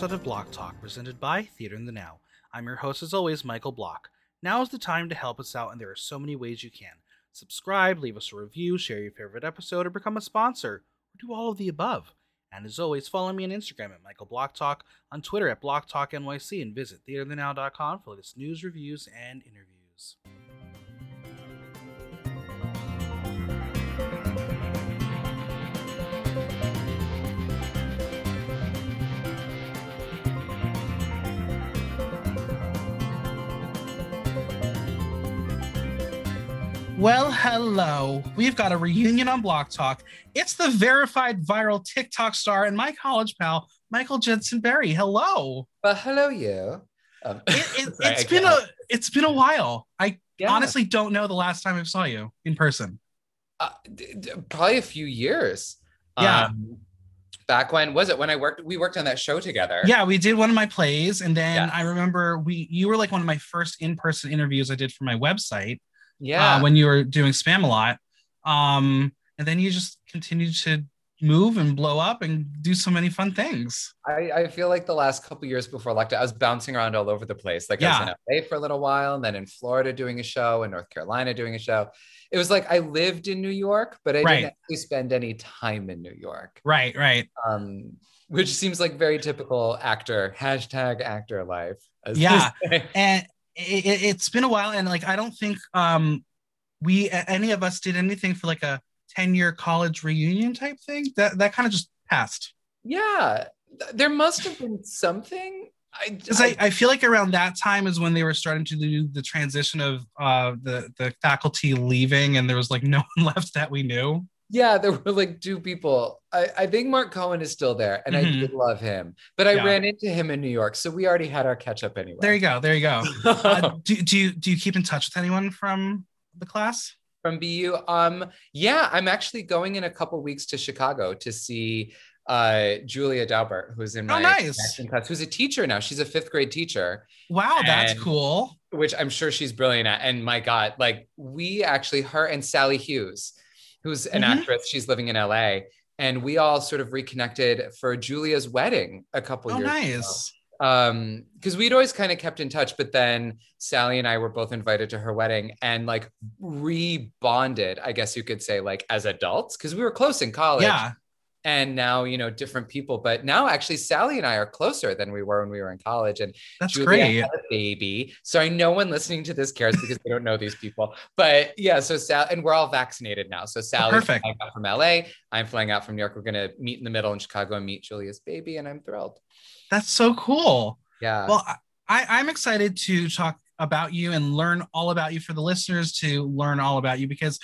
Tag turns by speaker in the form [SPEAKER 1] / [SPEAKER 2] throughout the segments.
[SPEAKER 1] episode of Block Talk presented by Theater in the Now. I'm your host, as always, Michael Block. Now is the time to help us out, and there are so many ways you can. Subscribe, leave us a review, share your favorite episode, or become a sponsor, or do all of the above. And as always, follow me on Instagram at Michael Block Talk, on Twitter at Block Talk NYC, and visit theaterthenow.com for latest news, reviews, and interviews. Well, hello. We've got a reunion on Block Talk. It's the verified viral TikTok star and my college pal, Michael Jensen Berry. Hello.
[SPEAKER 2] Well, hello, you. Um,
[SPEAKER 1] It, it,
[SPEAKER 2] sorry,
[SPEAKER 1] it's
[SPEAKER 2] I
[SPEAKER 1] been a
[SPEAKER 2] can't-
[SPEAKER 1] it's been a while. I
[SPEAKER 2] Yeah.
[SPEAKER 1] honestly don't know the last time I saw you in person.
[SPEAKER 2] uh, d- d- probably a few years.
[SPEAKER 1] Yeah.
[SPEAKER 2] Um, back when was it when I worked? We worked on that show together.
[SPEAKER 1] Yeah, we did one of my plays, and then
[SPEAKER 2] Yeah.
[SPEAKER 1] I remember we you were like one of my first in person interviews I did for my website.
[SPEAKER 2] Yeah.
[SPEAKER 1] uh, when you were doing Spamalot. Um, and then you just continued to move and blow up and do so many fun things.
[SPEAKER 2] I, I feel like the last couple years before Electa, I was bouncing around all over the place. Like I
[SPEAKER 1] Yeah.
[SPEAKER 2] was in LA for a little while, and then in Florida doing a show, in North Carolina doing a show. It was like I lived in New York, but I
[SPEAKER 1] Right.
[SPEAKER 2] didn't actually spend any time in New York.
[SPEAKER 1] Right, right.
[SPEAKER 2] Um, which seems like very typical actor hashtag actor life.
[SPEAKER 1] Yeah. And it, it's been a while, and like I don't think um we any of us did anything for like a 10 year college reunion type thing. That that kind of just passed.
[SPEAKER 2] Yeah, there must have been something. I,
[SPEAKER 1] I, I feel like around that time is when they were starting to do the transition of uh the the faculty leaving and there was like no one left that we knew.
[SPEAKER 2] Yeah, there were like two people. I, I think Mark Cohen is still there, and I
[SPEAKER 1] Mhm.
[SPEAKER 2] did love him, but I
[SPEAKER 1] Yeah.
[SPEAKER 2] ran into him in New York, so we already had our catch up anyway.
[SPEAKER 1] There you go. There you go. Uh, do, do you do you keep in touch with anyone from the class?
[SPEAKER 2] From BU, um, yeah, I'm actually going in a couple weeks to Chicago to see uh Julia Daubert, who's in
[SPEAKER 1] Oh,
[SPEAKER 2] my
[SPEAKER 1] nice.
[SPEAKER 2] class, who's a teacher now. She's a fifth grade teacher.
[SPEAKER 1] Wow, that's
[SPEAKER 2] And-
[SPEAKER 1] cool.
[SPEAKER 2] which I'm sure she's brilliant at. And my God, like we actually, her and Sally Hughes, who's an
[SPEAKER 1] Mhm.
[SPEAKER 2] actress, she's living in LA. And we all sort of reconnected for Julia's wedding a couple
[SPEAKER 1] Oh,
[SPEAKER 2] years ago.
[SPEAKER 1] nice.
[SPEAKER 2] Um, because we'd always kind of kept in touch, but then Sally and I were both invited to her wedding and like re-bonded, I guess you could say, like as adults, because we were close in college
[SPEAKER 1] Yeah,
[SPEAKER 2] and now, you know, different people. But now actually Sally and I are closer than we were when we were in college. And
[SPEAKER 1] that's
[SPEAKER 2] Julia
[SPEAKER 1] great.
[SPEAKER 2] had a baby. Sorry, no one listening to this cares because they don't know these people. But yeah, so Sal and we're all vaccinated now. So oh, Sally
[SPEAKER 1] Oh, perfect.
[SPEAKER 2] flying out from LA. I'm flying out from New York. We're gonna meet in the middle in Chicago and meet Julia's baby, and I'm thrilled.
[SPEAKER 1] That's so cool.
[SPEAKER 2] Yeah.
[SPEAKER 1] Well, I, I'm excited to talk about you and learn all about you for the listeners to learn all about you because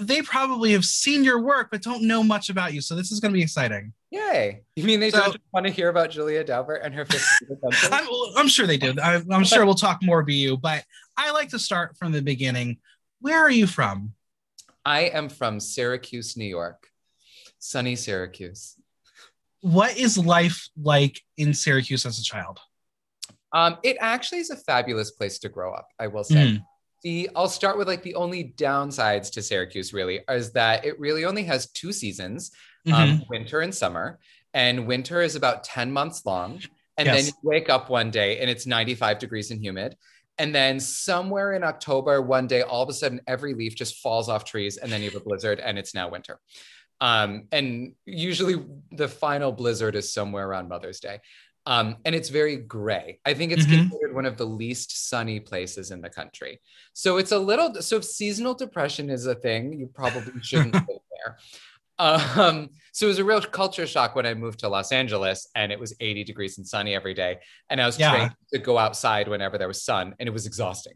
[SPEAKER 1] they probably have seen your work but don't know much about you. So this is going to be exciting.
[SPEAKER 2] Yay. You mean they
[SPEAKER 1] So-
[SPEAKER 2] don't want to hear about Julia Daubert and her 50th?
[SPEAKER 1] I'm, I'm sure they do. I, I'm sure we'll talk more BU, but I like to start from the beginning. Where are you from?
[SPEAKER 2] I am from Syracuse, New York. Sunny Syracuse.
[SPEAKER 1] What is life like in Syracuse as a child?
[SPEAKER 2] Um, it actually is a fabulous place to grow up, I will say.
[SPEAKER 1] Mm.
[SPEAKER 2] The I'll start with like the only downsides to Syracuse really is that it really only has two seasons,
[SPEAKER 1] Mhm.
[SPEAKER 2] um, winter and summer. And winter is about 10 months long. And
[SPEAKER 1] Yes.
[SPEAKER 2] then you wake up one day and it's 95 degrees and humid. And then somewhere in October, one day, all of a sudden, every leaf just falls off trees, and then you have a blizzard, and it's now winter. Um, and usually, the final blizzard is somewhere around Mother's Day. Um, and it's very gray. I think it's
[SPEAKER 1] Mhm.
[SPEAKER 2] considered one of the least sunny places in the country. So it's a little. So if seasonal depression is a thing, you probably shouldn't live there. Um, so it was a real culture shock when I moved to Los Angeles and it was 80 degrees and sunny every day. And I was
[SPEAKER 1] Yeah.
[SPEAKER 2] trained to go outside whenever there was sun and it was exhausting.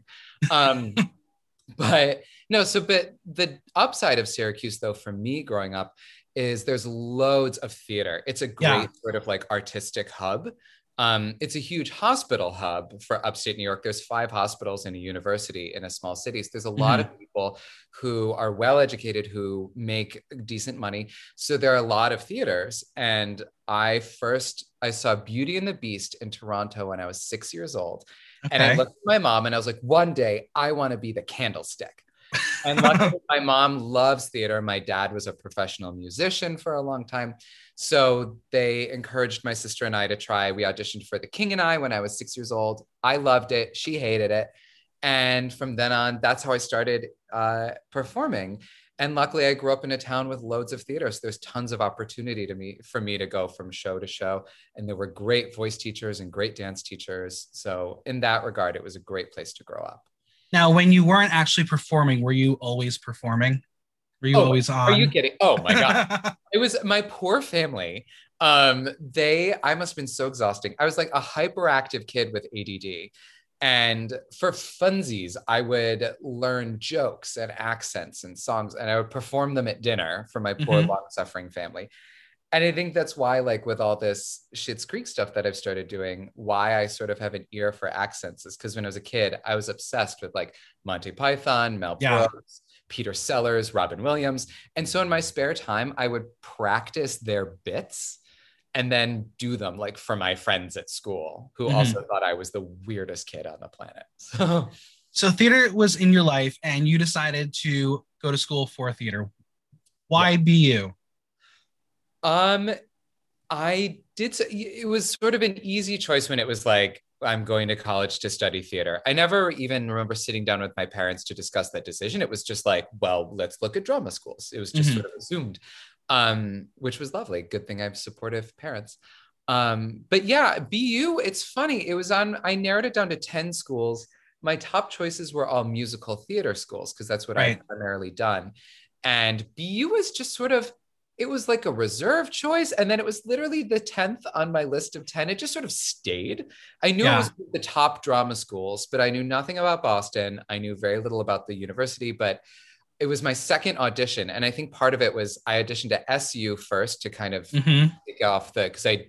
[SPEAKER 2] Um, but no, so but the upside of Syracuse, though, for me growing up, is there's loads of theater. It's a great
[SPEAKER 1] Yeah.
[SPEAKER 2] sort of like artistic hub. Um, it's a huge hospital hub for upstate New York. There's five hospitals and a university in a small city. So there's a lot of people who are well educated who make decent money. So there are a lot of theaters. And I first I saw Beauty and the Beast in Toronto when I was six years old. And I looked at my mom and I was like, one day I want to be the candlestick. And luckily, my mom loves theater. My dad was a professional musician for a long time. So they encouraged my sister and I to try. We auditioned for The King and I when I was six years old. I loved it. She hated it. And from then on, that's how I started uh, performing. And luckily, I grew up in a town with loads of theater. So there's tons of opportunity to me for me to go from show to show. And there were great voice teachers and great dance teachers. So in that regard, it was a great place to grow up.
[SPEAKER 1] Now, when you weren't actually performing, were you always performing? Were you oh, always on?
[SPEAKER 2] Are you kidding? Oh my god! it was my poor family. Um, they I must have been so exhausting. I was like a hyperactive kid with ADD. And for funsies, I would learn jokes and accents and songs, and I would perform them at dinner for my poor, mm-hmm. long suffering family. And I think that's why, like with all this Schitt's Creek stuff that I've started doing, why I sort of have an ear for accents is because when I was a kid, I was obsessed with like Monty Python, Mel yeah. Brooks, Peter Sellers, Robin Williams. And so in my spare time, I would practice their bits and then do them like for my friends at school who mm-hmm. also thought I was the weirdest kid on the planet. So
[SPEAKER 1] so theater was in your life and you decided to go to school for theater. Why yeah. BU?
[SPEAKER 2] Um I did it was sort of an easy choice when it was like I'm going to college to study theater. I never even remember sitting down with my parents to discuss that decision. It was just like, well, let's look at drama schools. It was just mm-hmm. sort of assumed, um, which was lovely. Good thing I have supportive parents. Um, but yeah, BU, it's funny. It was on, I narrowed it down to 10 schools. My top choices were all musical theater schools because that's what right. I've primarily done. And BU was just sort of, it was like a reserve choice and then it was literally the 10th on my list of 10 it just sort of stayed i knew yeah. it was the top drama schools but i knew nothing about boston i knew very little about the university but it was my second audition and i think part of it was i auditioned at su first to kind of mm-hmm. take off the because i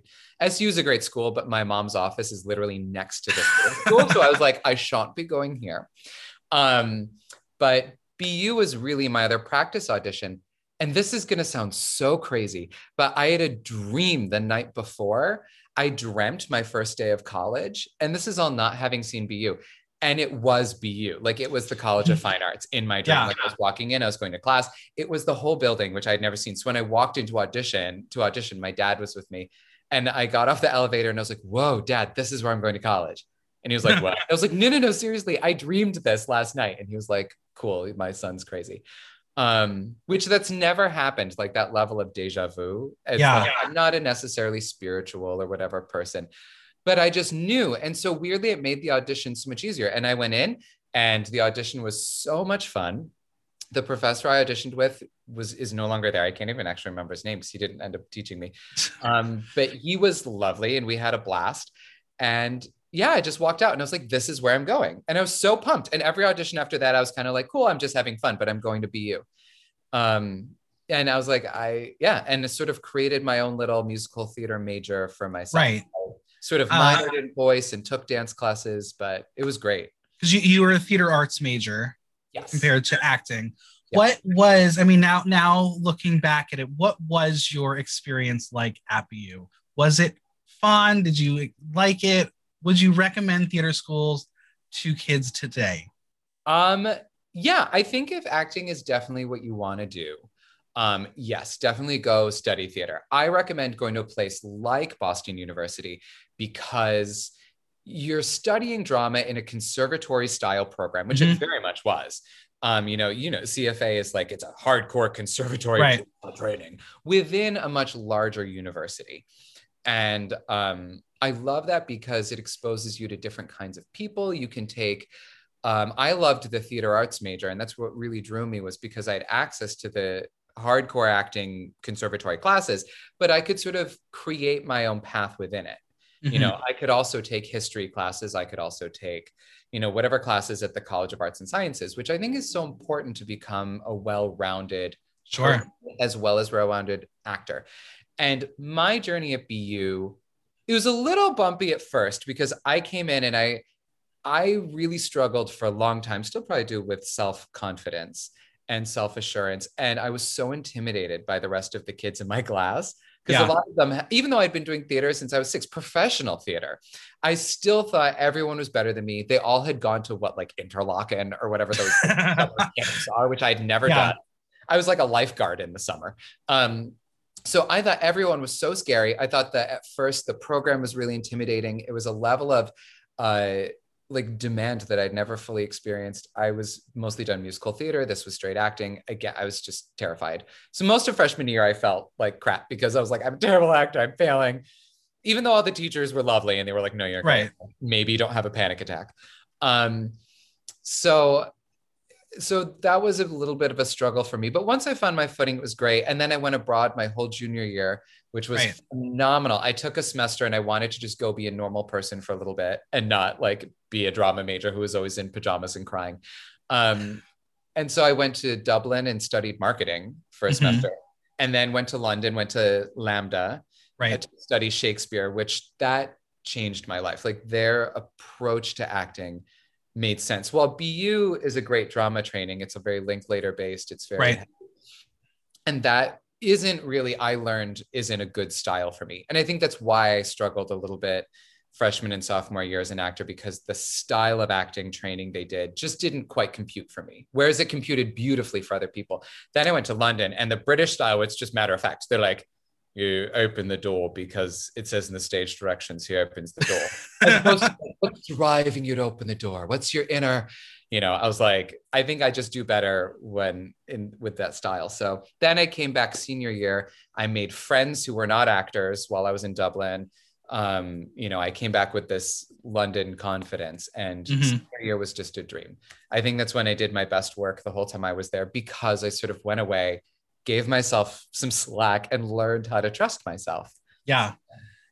[SPEAKER 2] su is a great school but my mom's office is literally next to the school so i was like i shan't be going here um, but bu was really my other practice audition and this is going to sound so crazy, but I had a dream the night before. I dreamt my first day of college, and this is all not having seen BU. And it was BU, like it was the College of Fine Arts in my dream. Yeah. Like I was walking in, I was going to class. It was the whole building, which I had never seen. So when I walked into audition to audition, my dad was with me, and I got off the elevator, and I was like, "Whoa, Dad, this is where I'm going to college." And he was like, "What?" I was like, "No, no, no, seriously, I dreamed this last night." And he was like, "Cool, my son's crazy." Um which that's never happened like that level of deja vu. It's yeah. like, i'm not a necessarily spiritual or whatever person but i just knew. And so weirdly it made the audition so much easier. And i went in and the audition was so much fun. The professor i auditioned with was is no longer there. I can't even actually remember his name because he didn't end up teaching me. Um but he was lovely and we had a blast. And yeah, I just walked out and I was like, this is where I'm going. And I was so pumped. And every audition after that, I was kind of like, cool, I'm just having fun, but I'm going to BU. Um, and I was like, I, yeah, and it sort of created my own little musical theater major for myself.
[SPEAKER 1] Right.
[SPEAKER 2] I sort of uh, minored uh, in voice and took dance classes, but it was great.
[SPEAKER 1] Because you, you were a theater arts major
[SPEAKER 2] yes.
[SPEAKER 1] compared to acting. What was, I mean, now now looking back at it, what was your experience like at BU? Was it fun? Did you like it? Would you recommend theater schools to kids today?
[SPEAKER 2] Um, yeah, I think if acting is definitely what you want to do, um, yes, definitely go study theater. I recommend going to a place like Boston University because you're studying drama in a conservatory style program, which mm-hmm. it very much was. Um, you know, you know, CFA is like it's a hardcore conservatory right. training within a much larger university. And um, I love that because it exposes you to different kinds of people. You can take um, I loved the theater arts major, and that's what really drew me was because I had access to the hardcore acting conservatory classes, but I could sort of create my own path within it. Mm-hmm. You know, mm-hmm. I could also take history classes. I could also take, you know, whatever classes at the College of Arts and Sciences, which I think is so important to become a well-rounded,
[SPEAKER 1] sure,
[SPEAKER 2] as well as well-rounded actor. And my journey at BU it was a little bumpy at first because I came in and I I really struggled for a long time, still probably do with self-confidence and self-assurance. And I was so intimidated by the rest of the kids in my class because
[SPEAKER 1] Yeah.
[SPEAKER 2] a lot of them, even though I'd been doing theater since I was six, professional theater, I still thought everyone was better than me. They all had gone to what like Interlochen or whatever those camps are, which I'd never
[SPEAKER 1] Yeah.
[SPEAKER 2] done. I was like a lifeguard in the summer. Um, so I thought everyone was so scary. I thought that at first the program was really intimidating. It was a level of uh, like demand that I'd never fully experienced. I was mostly done musical theater. This was straight acting. Again, I was just terrified. So most of freshman year, I felt like crap because I was like, I'm a terrible actor. I'm failing. Even though all the teachers were lovely and they were like, no, you're
[SPEAKER 1] Right.
[SPEAKER 2] Maybe you don't have a panic attack. Um, so so that was a little bit of a struggle for me. But once I found my footing, it was great. And then I went abroad my whole junior year, which was
[SPEAKER 1] Right.
[SPEAKER 2] phenomenal. I took a semester and I wanted to just go be a normal person for a little bit and not like be a drama major who was always in pajamas and crying. Um, and so I went to Dublin and studied marketing for a
[SPEAKER 1] Mhm.
[SPEAKER 2] semester, and then went to London, went to LAMDA,
[SPEAKER 1] right.
[SPEAKER 2] to study Shakespeare, which that changed my life. Like their approach to acting made sense. Well, BU is a great drama training, it's a very Linklater based. It's very
[SPEAKER 1] Right.
[SPEAKER 2] and that isn't really I learned isn't a good style for me. And I think that's why I struggled a little bit freshman and sophomore year as an actor because the style of acting training they did just didn't quite compute for me. Whereas it computed beautifully for other people. Then I went to London and the British style, it's just matter of fact. They're like, you open the door because it says in the stage directions, he opens the door. What's driving you to open the door? What's your inner, you know, I was like, I think I just do better when in with that style. So then I came back senior year. I made friends who were not actors while I was in Dublin. Um, you know, I came back with this London confidence, and
[SPEAKER 1] Mhm.
[SPEAKER 2] senior year was just a dream. I think that's when I did my best work the whole time I was there because I sort of went away, gave myself some slack, and learned how to trust myself.
[SPEAKER 1] Yeah.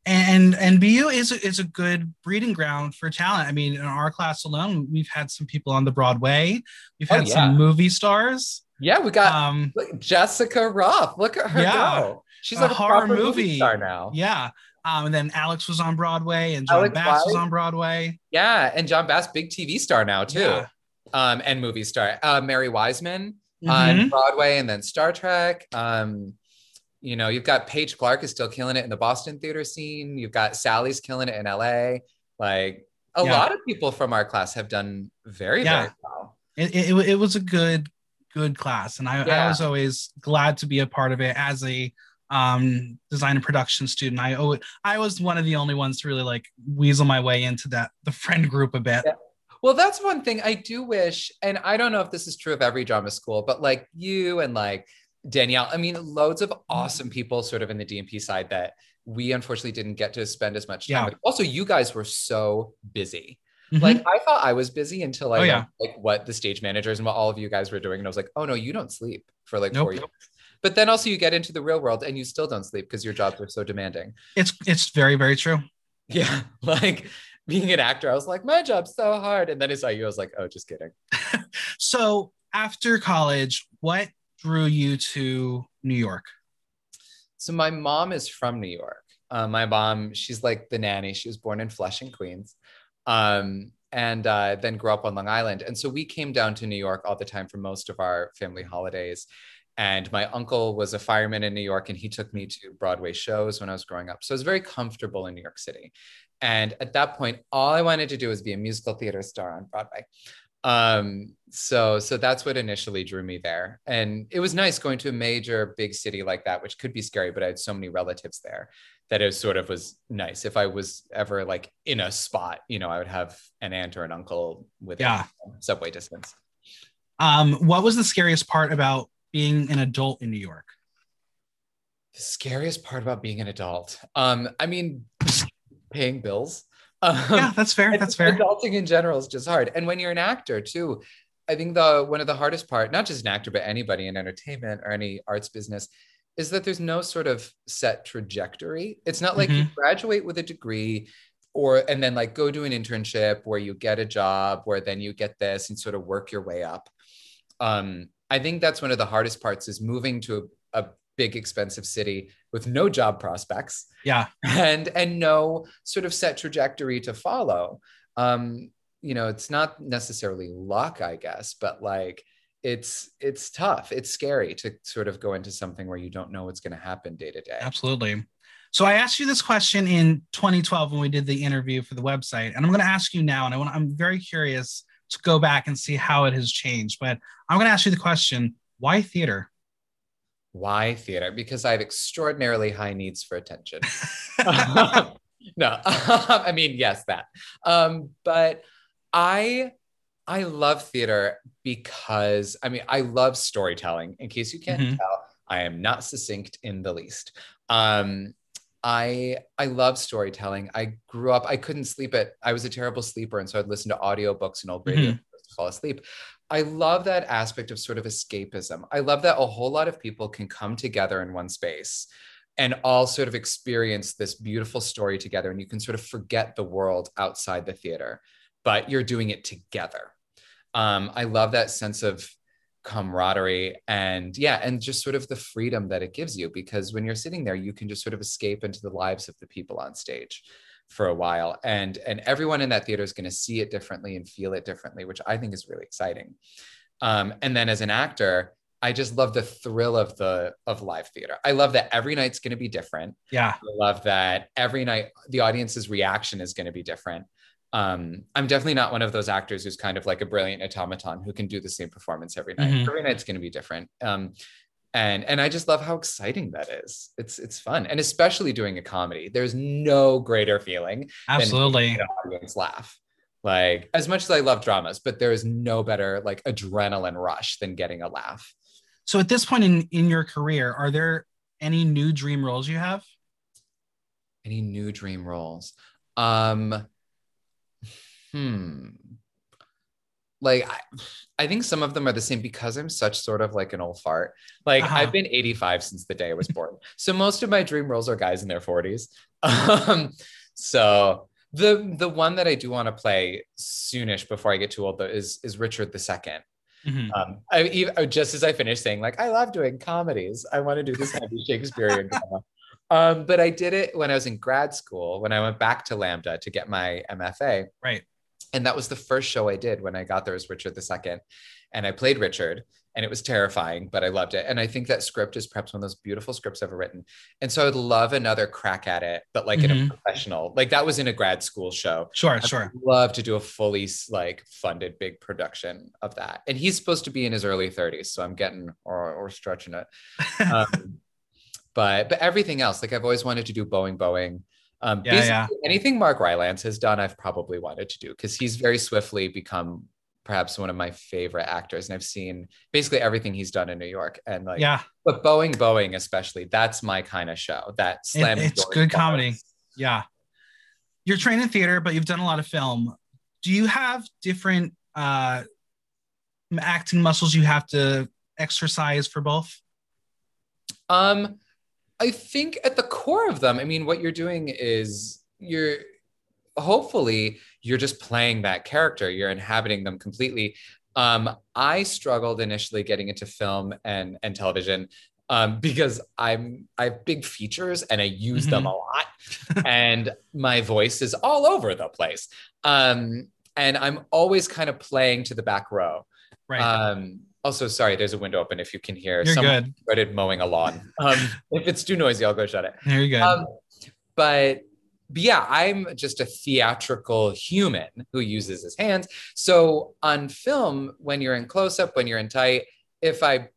[SPEAKER 1] And and BU is a, is a good breeding ground for talent. I mean, in our class alone, we've had some people on the Broadway. We've
[SPEAKER 2] Oh,
[SPEAKER 1] had
[SPEAKER 2] yeah.
[SPEAKER 1] some movie stars.
[SPEAKER 2] Yeah, we got
[SPEAKER 1] Um,
[SPEAKER 2] Jessica Rothe. Look at her
[SPEAKER 1] Yeah.
[SPEAKER 2] go. She's
[SPEAKER 1] A
[SPEAKER 2] a
[SPEAKER 1] horror
[SPEAKER 2] horror
[SPEAKER 1] movie.
[SPEAKER 2] movie star now.
[SPEAKER 1] yeah. Um, and then Alex was on Broadway, and John
[SPEAKER 2] Alex
[SPEAKER 1] Bass was on Broadway.
[SPEAKER 2] Yeah, and Jon Bass, big TV star now too,
[SPEAKER 1] Yeah.
[SPEAKER 2] um, and movie star. Uh, Mary Wiseman
[SPEAKER 1] Mhm.
[SPEAKER 2] on Broadway, and then Star Trek. Um, you know, you've got Paige Clark is still killing it in the Boston theater scene. You've got Sally's killing it in LA. Like a
[SPEAKER 1] Yeah.
[SPEAKER 2] lot of people from our class have done very,
[SPEAKER 1] Yeah.
[SPEAKER 2] very well.
[SPEAKER 1] It, it, it was a good good class, and I, I was always glad to be a part of it as a um design and production student. I. I was one of the only ones to really like weasel my way into that the friend group a bit.
[SPEAKER 2] Well, that's one thing I do wish, and I don't know if this is true of every drama school, but like you and like Danielle, I mean, loads of awesome people sort of in the DMP side that we unfortunately didn't get to spend as much time
[SPEAKER 1] Yeah.
[SPEAKER 2] with. Also, you guys were so busy.
[SPEAKER 1] Mhm.
[SPEAKER 2] Like I thought I was busy until I
[SPEAKER 1] Oh, yeah.
[SPEAKER 2] like what the stage managers and what all of you guys were doing. And I was like, oh no, you don't sleep for like
[SPEAKER 1] Nope.
[SPEAKER 2] four years. But then also you get into the real world and you still don't sleep because your jobs are so demanding.
[SPEAKER 1] it's it's very very true.
[SPEAKER 2] Yeah. Like being an actor, I was like, my job's so hard. And then I saw you, I was like, oh, just kidding.
[SPEAKER 1] So after college, what drew you to New York?
[SPEAKER 2] So my mom is from New York. Uh, my mom, she's like the nanny. She was born in Flushing, Queens, um, and uh, then grew up on Long Island. And so we came down to New York all the time for most of our family holidays. And my uncle was a fireman in New York, and he took me to Broadway shows when I was growing up. So I was very comfortable in New York City. And at that point, all I wanted to do was be a musical theater star on Broadway. Um, so so that's what initially drew me there. And it was nice going to a major big city like that, which could be scary, but I had so many relatives there that it sort of was nice. If I was ever like in a spot, you know, I would have an aunt or an uncle within
[SPEAKER 1] Yeah.
[SPEAKER 2] subway distance.
[SPEAKER 1] Um, what was the scariest part about being an adult in New York?
[SPEAKER 2] The scariest part about being an adult. Um, I mean, paying bills. Um,
[SPEAKER 1] Yeah, that's fair. That's fair.
[SPEAKER 2] Adulting in general is just hard. And when you're an actor too, I think the one of the hardest part, not just an actor, but anybody in entertainment or any arts business, is that there's no sort of set trajectory. It's not like you graduate with a degree or and then like go do an internship where you get a job where then you get this and sort of work your way up. Um, I think that's one of the hardest parts is moving to a, a big expensive city with no job prospects
[SPEAKER 1] Yeah.
[SPEAKER 2] and and no sort of set trajectory to follow um you know it's not necessarily luck i guess but like it's it's tough. It's scary to sort of go into something where you don't know what's going to happen day to day.
[SPEAKER 1] Absolutely. So I asked you this question in 2012 when we did the interview for the website, and I'm going to ask you now, and I want I'm very curious to go back and see how it has changed. But I'm going to ask you the question: Why theater?
[SPEAKER 2] Why theater? Because I have extraordinarily high needs for attention. no, I mean yes, that. Um, but I I love theater because I mean I love storytelling. In case you can't mm-hmm. tell, I am not succinct in the least. Um, I I love storytelling. I grew up, I couldn't sleep at I was a terrible sleeper. And so I'd listen to audiobooks and old radio mm-hmm. to fall asleep. I love that aspect of sort of escapism. I love that a whole lot of people can come together in one space and all sort of experience this beautiful story together. And you can sort of forget the world outside the theater, but you're doing it together. Um, I love that sense of camaraderie and yeah and just sort of the freedom that it gives you because when you're sitting there you can just sort of escape into the lives of the people on stage for a while. And and everyone in that theater is going to see it differently and feel it differently which i think is really exciting. Um, and then as an actor i just love the thrill of the of live theater. I love that every night's going to be different.
[SPEAKER 1] Yeah.
[SPEAKER 2] I love that every night the audience's reaction is going to be different um, I'm definitely not one of those actors who's kind of like a brilliant automaton who can do the same performance every night. Mm-hmm. Every night's going to be different. Um, and and I just love how exciting that is. It's it's fun, and especially doing a comedy. There's no greater feeling.
[SPEAKER 1] Absolutely,
[SPEAKER 2] than audience laugh. Like as much as I love dramas, but there is no better like adrenaline rush than getting a laugh.
[SPEAKER 1] So at this point in in your career, are there any new dream roles you have?
[SPEAKER 2] Any new dream roles? Um, hmm. Like I, I, think some of them are the same because i'm such sort of like an old fart. Like uh-huh. i've been 85 since the day i was born. So most of my dream roles are guys in their 40s um, so the the one that i do want to play soonish before i get too old though is is richard the 2nd mm-hmm. um, I, uh, just as i finished saying like i love doing comedies. I want to do this heavy shakespearean drama. Um, but i did it when i was in grad school when i went back to LAMDA to get my mfa
[SPEAKER 1] right
[SPEAKER 2] and that was the first show I did when I got there as Richard II. And I played Richard and it was terrifying, but I loved it. And I think that script is perhaps one of those beautiful scripts ever written. And so I'd love another crack at it, but like mm-hmm. in a mm-hmm. professional, like that was in a grad school show.
[SPEAKER 1] Sure,
[SPEAKER 2] I'd
[SPEAKER 1] sure.
[SPEAKER 2] Love to do a fully like funded big production of that. And he's supposed to be in his early 30s, so I'm getting or or stretching it. Um, but but everything else, like I've always wanted to do Boeing Boeing. Um, yeah, yeah. Anything Mark Rylance has done, I've probably wanted to do because he's very swiftly become perhaps one of my favorite actors, and I've seen basically everything he's done in New York. And like,
[SPEAKER 1] yeah,
[SPEAKER 2] but Boeing, Boeing, especially, that's my kind of show. That slam.
[SPEAKER 1] It, it's good comedy. Yeah, you're trained in theater, but you've done a lot of film. Do you have different uh, acting muscles you have to exercise for both?
[SPEAKER 2] Um, I think at the core of them, I mean, what you're doing is you're hopefully you're just playing that character, you're inhabiting them completely. Um, I struggled initially getting into film and and television um, because I'm I have big features and I use mm-hmm. them a lot, and my voice is all over the place. Um, and I'm always kind of playing to the back row.
[SPEAKER 1] Right.
[SPEAKER 2] Um, also, sorry, there's a window open if you can hear
[SPEAKER 1] You're someone good.
[SPEAKER 2] started mowing a lawn. Um, if it's too noisy, I'll go shut it.
[SPEAKER 1] There you go. Um,
[SPEAKER 2] but, but yeah, I'm just a theatrical human who uses his hands. So on film, when you're in close up, when you're in tight, if I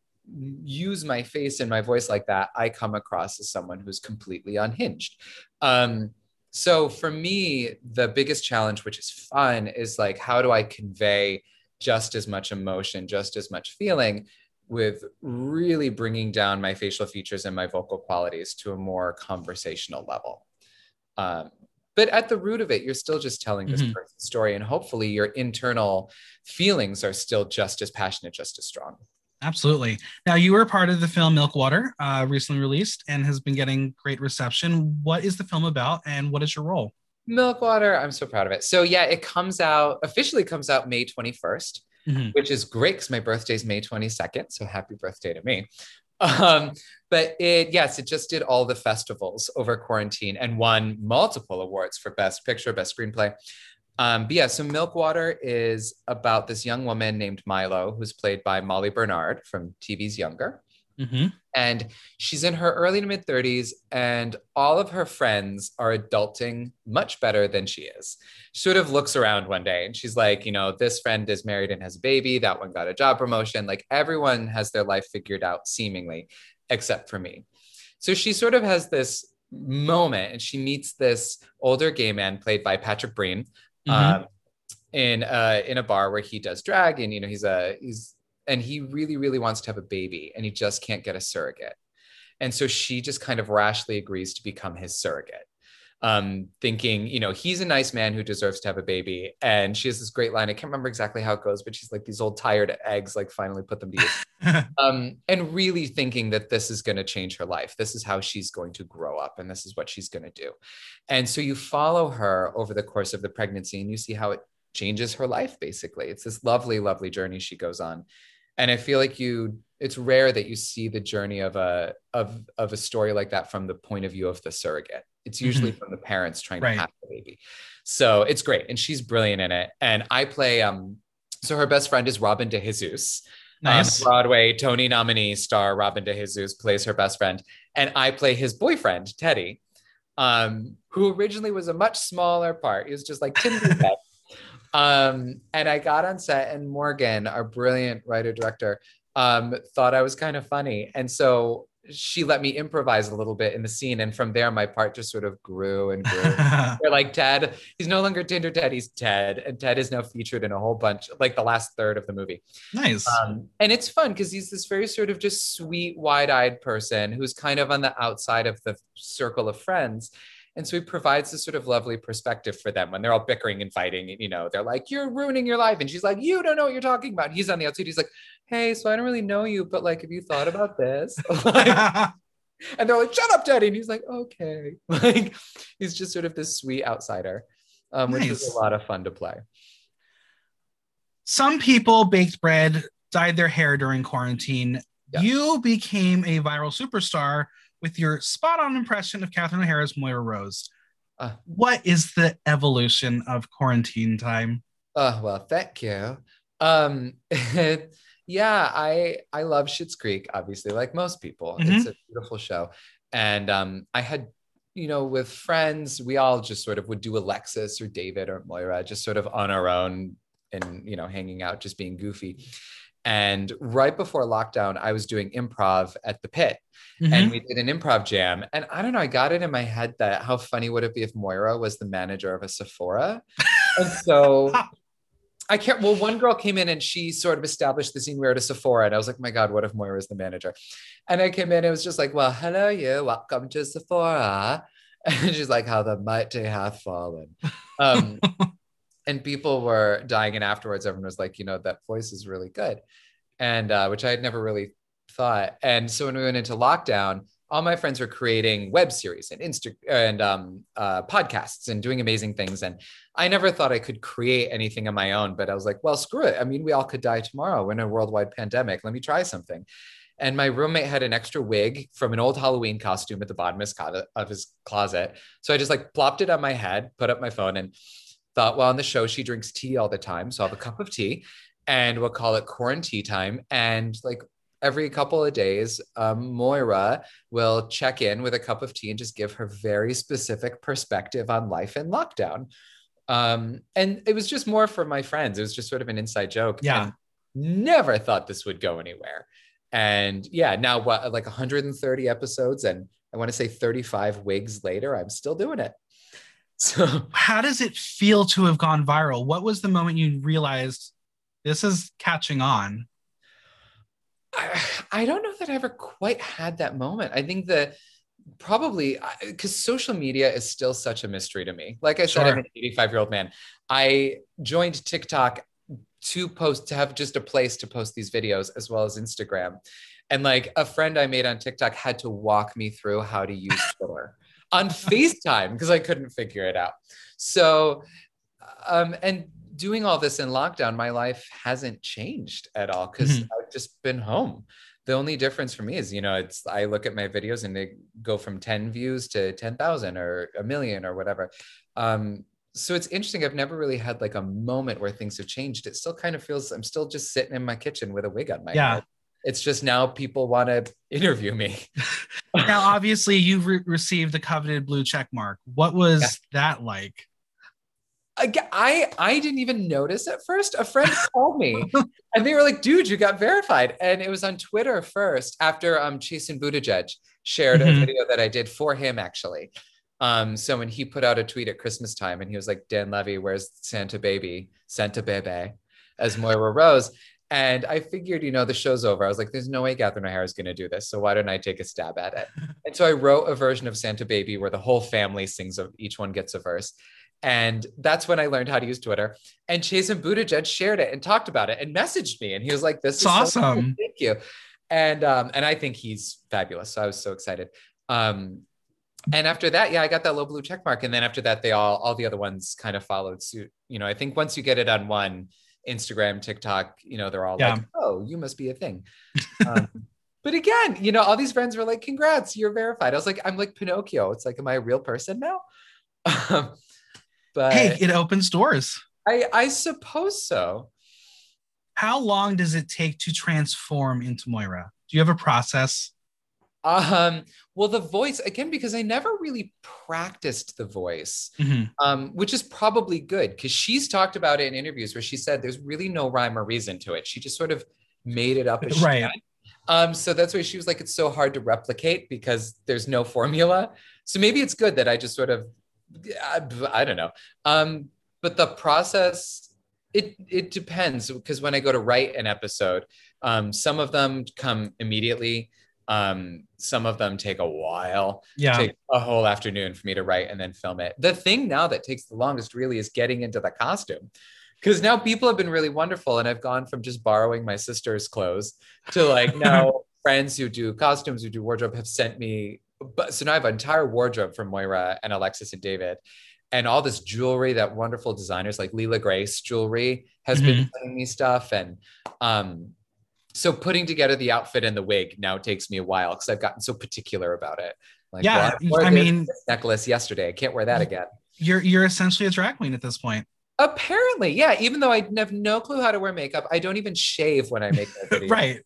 [SPEAKER 2] use my face and my voice like that, I come across as someone who's completely unhinged. Um, so for me, the biggest challenge, which is fun, is like, how do I convey just as much emotion, just as much feeling with really bringing down my facial features and my vocal qualities to a more conversational level. Um, but at the root of it, you're still just telling this mm-hmm. person's story, and hopefully, your internal feelings are still just as passionate, just as strong.
[SPEAKER 1] Absolutely. Now, you were part of the film Milkwater, uh, recently released, and has been getting great reception. What is the film about, and what is your role?
[SPEAKER 2] Milkwater. I'm so proud of it. So yeah, it comes out officially comes out May 21st, mm-hmm. which is great because my birthday is May 22nd. So happy birthday to me. Um, but it yes, it just did all the festivals over quarantine and won multiple awards for best picture, best screenplay. Um, but yeah, so Milkwater is about this young woman named Milo, who's played by Molly Bernard from TV's Younger.
[SPEAKER 1] Mm-hmm.
[SPEAKER 2] And she's in her early to mid 30s, and all of her friends are adulting much better than she is. She sort of looks around one day and she's like, you know, this friend is married and has a baby. That one got a job promotion. Like everyone has their life figured out, seemingly, except for me. So she sort of has this moment and she meets this older gay man played by Patrick Breen.
[SPEAKER 1] Mhm.
[SPEAKER 2] Um, in uh in a bar where he does drag and you know he's a he's and he really really wants to have a baby and he just can't get a surrogate and so she just kind of rashly agrees to become his surrogate um thinking you know he's a nice man who deserves to have a baby and she has this great line i can't remember exactly how it goes but she's like these old tired eggs like finally put them to use um, and really thinking that this is going to change her life. This is how she's going to grow up, and this is what she's going to do. And so you follow her over the course of the pregnancy, and you see how it changes her life. Basically, it's this lovely, lovely journey she goes on. And I feel like you, it's rare that you see the journey of a of of a story like that from the point of view of the surrogate. It's usually from the parents trying
[SPEAKER 1] Right.
[SPEAKER 2] to have the baby. So it's great, and she's brilliant in it. And I play um. So her best friend is Robin De Jesus,
[SPEAKER 1] nice.
[SPEAKER 2] um, Broadway Tony nominee star Robin De Jesus plays her best friend, and I play his boyfriend Teddy, um, who originally was a much smaller part. He was just like Tim Head. Um, and I got on set, and Morgan, our brilliant writer director, um, thought I was kind of funny, and so she let me improvise a little bit in the scene, and from there, my part just sort of grew and grew. They're like Ted. He's no longer Tinder Ted. He's Ted, and Ted is now featured in a whole bunch, like the last third of the movie.
[SPEAKER 1] nice.
[SPEAKER 2] Um, and it's fun because he's this very sort of just sweet, wide-eyed person who's kind of on the outside of the circle of friends. And so he provides this sort of lovely perspective for them when they're all bickering and fighting. And, you know, they're like, "You're ruining your life," and she's like, "You don't know what you're talking about." He's on the outside. He's like, "Hey, so I don't really know you, but like, have you thought about this?" Like, and they're like, "Shut up, Daddy!" And he's like, "Okay." Like, he's just sort of this sweet outsider, um, which is a lot of fun to play.
[SPEAKER 1] Some people baked bread, dyed their hair during quarantine. You became a viral superstar with your spot on impression of Catherine O'Hara's Moira Rose.
[SPEAKER 2] Uh.
[SPEAKER 1] what is the evolution of quarantine time?
[SPEAKER 2] Oh well, thank you. Um, yeah, I I love Schitt's Creek, obviously, like most people. It's a beautiful show, and um, I had, you know, with friends, we all just sort of would do Alexis or David or Moira, just sort of on our own, and you know, hanging out, just being goofy. And right before lockdown, I was doing improv at the pit,
[SPEAKER 1] Mhm.
[SPEAKER 2] and we did an improv jam. And I don't know, I got it in my head that how funny would it be if Moira was the manager of a Sephora? and so I can't. Well, one girl came in and she sort of established the scene. We were at a Sephora, and I was like, "My God, what if Moira is the manager?" And I came in, it was just like, "Well, hello, you. Welcome to Sephora." And she's like, "How the mighty hath fallen." Um, and people were dying, and afterwards, everyone was like, "You know, that voice is really good," and uh, which I had never really thought. And so when we went into lockdown, all my friends were creating web series and Insta and um, uh, podcasts and doing amazing things. And I never thought I could create anything on my own, but I was like, well, screw it. I mean, we all could die tomorrow. We're in a worldwide pandemic. Let me try something. And my roommate had an extra wig from an old Halloween costume at the bottom of his, co- of his closet. So I just like plopped it on my head, put up my phone, and thought, well, on the show, she drinks tea all the time. So I'll have a cup of tea and we'll call it quarantine time. And like every couple of days, um, Moira will check in with a cup of tea and just give her very specific perspective on life in lockdown. Um, and it was just more for my friends. It was just sort of an inside joke.
[SPEAKER 1] Yeah.
[SPEAKER 2] And never thought this would go anywhere. And yeah, now what, like 130 episodes and I want to say 35 wigs later, I'm still doing it. So
[SPEAKER 1] How does it feel to have gone viral? What was the moment you realized this is catching on?
[SPEAKER 2] I, I don't know that I ever quite had that moment. I think that probably because social media is still such a mystery to me. Like I said, I'm an 85 year old man. I joined TikTok to post to have just a place to post these videos as well as Instagram. And like a friend I made on TikTok had to walk me through how to use Twitter on FaceTime because I couldn't figure it out. So, um, and doing all this in lockdown, my life hasn't changed at all because
[SPEAKER 1] Mhm.
[SPEAKER 2] I've just been home. The only difference for me is, you know, it's I look at my videos and they go from 10 views to 10,000 or a million or whatever. Um, so it's interesting. I've never really had like a moment where things have changed. It still kind of feels I'm still just sitting in my kitchen with a wig on my
[SPEAKER 1] Yeah.
[SPEAKER 2] head. It's just now people want to interview me.
[SPEAKER 1] now, obviously, you've re- received the coveted blue check mark. What was
[SPEAKER 2] Yeah.
[SPEAKER 1] that like?
[SPEAKER 2] I, I didn't even notice at first. A friend called me and they were like, dude, you got verified. And it was on Twitter first after um Chasten Buttigieg shared
[SPEAKER 1] Mhm.
[SPEAKER 2] a video that I did for him actually. Um, so when he put out a tweet at Christmas time and he was like, Dan Levy, where's Santa baby? Santa bebe as Moira Rose. And I figured, you know, the show's over. I was like, there's no way Catherine O'Hara is going to do this. So why don't I take a stab at it? and so I wrote a version of Santa Baby where the whole family sings, of each one gets a verse. And that's when I learned how to use Twitter. And Chasten Buttigieg shared it and talked about it and messaged me. And he was like, "This
[SPEAKER 1] It's
[SPEAKER 2] is so cool.
[SPEAKER 1] awesome.
[SPEAKER 2] Thank you." And um, and I think he's fabulous. So I was so excited. Um, and after that, yeah, I got that low blue check mark. And then after that, they all all the other ones kind of followed suit. You know, I think once you get it on one, Instagram, TikTok, you know, they're all
[SPEAKER 1] Yeah.
[SPEAKER 2] like, "Oh, you must be a thing." Um, but again, you know, all these friends were like, "Congrats, you're verified." I was like, "I'm like Pinocchio." It's like, am I a real person now? Um, but
[SPEAKER 1] hey, it opens doors.
[SPEAKER 2] I I suppose so.
[SPEAKER 1] How long does it take to transform into Moira? Do you have a process?
[SPEAKER 2] Um, well, the voice again because I never really practiced the voice.
[SPEAKER 1] Mhm.
[SPEAKER 2] um, which is probably good because she's talked about it in interviews where she said there's really no rhyme or reason to it. She just sort of made it up as she
[SPEAKER 1] Right.
[SPEAKER 2] went. Um, so that's why she was like, it's so hard to replicate because there's no formula. So maybe it's good that I just sort of, I, I don't know. Um, but the process, it it depends because when I go to write an episode, um, some of them come immediately. Um, some of them take a while
[SPEAKER 1] Yeah.
[SPEAKER 2] take a whole afternoon for me to write and then film it. The thing now that takes the longest really is getting into the costume. Because now people have been really wonderful, and I've gone from just borrowing my sister's clothes to like now friends who do costumes, who do wardrobe, have sent me. But so now I have an entire wardrobe from Moira and Alexis and David, and all this jewelry that wonderful designers like Leela Grace jewelry has been sending me stuff, and um, so putting together the outfit and the wig now takes me a while because I've gotten so particular about it. Like,
[SPEAKER 1] Yeah,
[SPEAKER 2] well, wore
[SPEAKER 1] I mean-
[SPEAKER 2] necklace yesterday. I can't wear that again.
[SPEAKER 1] You're you're essentially a drag queen at this point.
[SPEAKER 2] Apparently, yeah. Even though I have no clue how to wear makeup, I don't even shave when I make
[SPEAKER 1] right.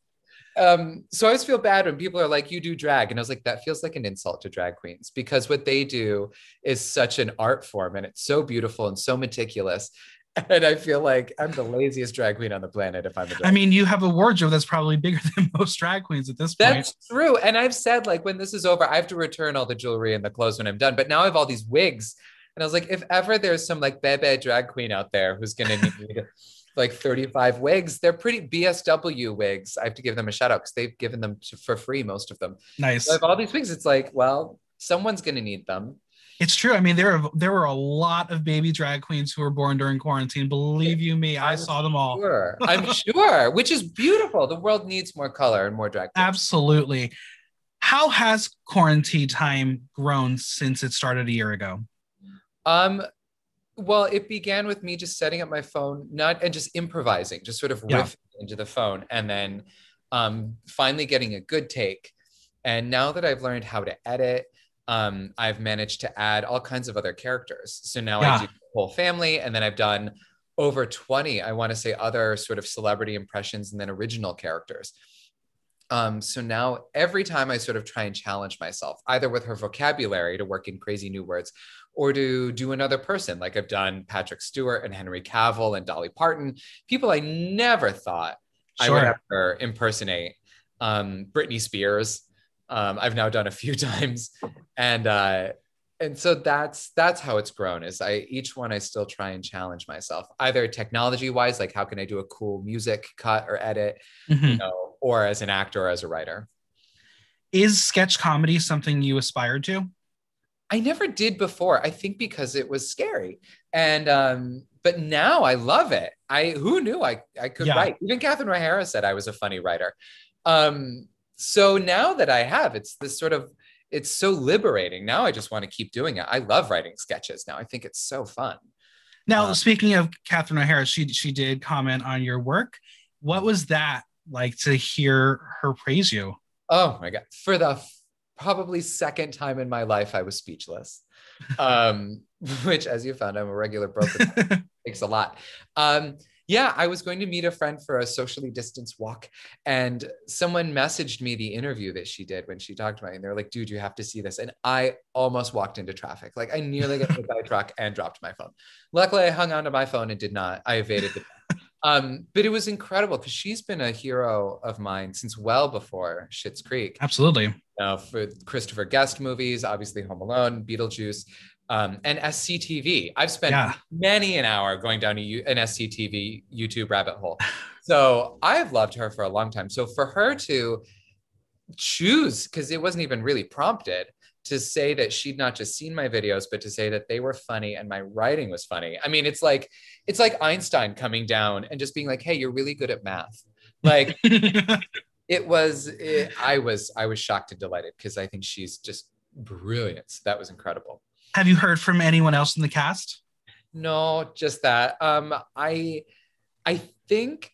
[SPEAKER 2] Um, so I always feel bad when people are like, "You do drag," and I was like, "That feels like an insult to drag queens because what they do is such an art form, and it's so beautiful and so meticulous." And I feel like I'm the laziest drag queen on the planet if I'm a drag.
[SPEAKER 1] I mean, you have a wardrobe that's probably bigger than most drag queens at this point.
[SPEAKER 2] That's true. And I've said, like, when this is over, I have to return all the jewelry and the clothes when I'm done. But now I have all these wigs. And I was like, if ever there's some like bebe drag queen out there who's going to need like 35 wigs, they're pretty BSW wigs. I have to give them a shout out because they've given them to, for free, most of them.
[SPEAKER 1] nice.
[SPEAKER 2] So I have all these wigs. It's like, well, someone's going to need them.
[SPEAKER 1] It's true. I mean, there are, there were a lot of baby drag queens who were born during quarantine. Believe you me, I
[SPEAKER 2] I'm
[SPEAKER 1] saw them all.
[SPEAKER 2] Sure. I'm sure, which is beautiful. The world needs more color and more drag. queens.
[SPEAKER 1] Absolutely. How has quarantine time grown since it started a year ago?
[SPEAKER 2] Um, well, it began with me just setting up my phone, not and just improvising, just sort of
[SPEAKER 1] Yeah.
[SPEAKER 2] riffing into the phone, and then um, finally getting a good take. And now that I've learned how to edit, um, I've managed to add all kinds of other characters. So now
[SPEAKER 1] Yeah.
[SPEAKER 2] I do the whole family, and then I've done over 20, I want to say, other sort of celebrity impressions and then original characters. Um, so now every time I sort of try and challenge myself, either with her vocabulary to work in crazy new words or to do another person, like I've done Patrick Stewart and Henry Cavill and Dolly Parton, people I never thought I would ever impersonate. Um, Britney Spears, um, I've now done a few times, and uh, and so that's that's how it's grown. Is I each one I still try and challenge myself, either technology wise, like how can I do a cool music cut or edit,
[SPEAKER 1] Mhm.
[SPEAKER 2] you know, or as an actor or as a writer.
[SPEAKER 1] Is sketch comedy something you aspired to?
[SPEAKER 2] I never did before. I think because it was scary. And um, but now I love it. I who knew I I could
[SPEAKER 1] Yeah.
[SPEAKER 2] write. Even Catherine O'Hara said I was a funny writer. Um, so now that I have, it's this sort of it's so liberating. Now I just want to keep doing it. I love writing sketches now. I think it's so fun.
[SPEAKER 1] Now,
[SPEAKER 2] Uh,
[SPEAKER 1] speaking of Catherine O'Hara, she she did comment on your work. What was that like to hear her praise you?
[SPEAKER 2] Oh my god! For the f- probably second time in my life I was speechless. Um, which, as you found, I'm a regular broken. takes a lot. Um, yeah, I was going to meet a friend for a socially distanced walk, and someone messaged me the interview that she did when she talked about it. And they're like, dude, you have to see this. And I almost walked into traffic. Like I nearly got hit by a truck and dropped my phone. Luckily, I hung onto my phone and did not. I evaded the um, but it was incredible because she's been a hero of mine since well before Schitt's Creek.
[SPEAKER 1] Absolutely.
[SPEAKER 2] You know, for Christopher Guest movies, obviously Home Alone, Beetlejuice um, and SCTV. I've spent yeah. many an hour going down a, an SCTV YouTube rabbit hole. So I've loved her for a long time. So for her to choose, because it wasn't even really prompted, to say that she'd not just seen my videos, but to say that they were funny and my writing was funny. I mean, it's like it's like Einstein coming down and just being like, "Hey, you're really good at math." Like it was. It, I was. I was shocked and delighted because I think she's just brilliant. That was incredible.
[SPEAKER 1] Have you heard from anyone else in the cast?
[SPEAKER 2] No, just that. Um, I, I think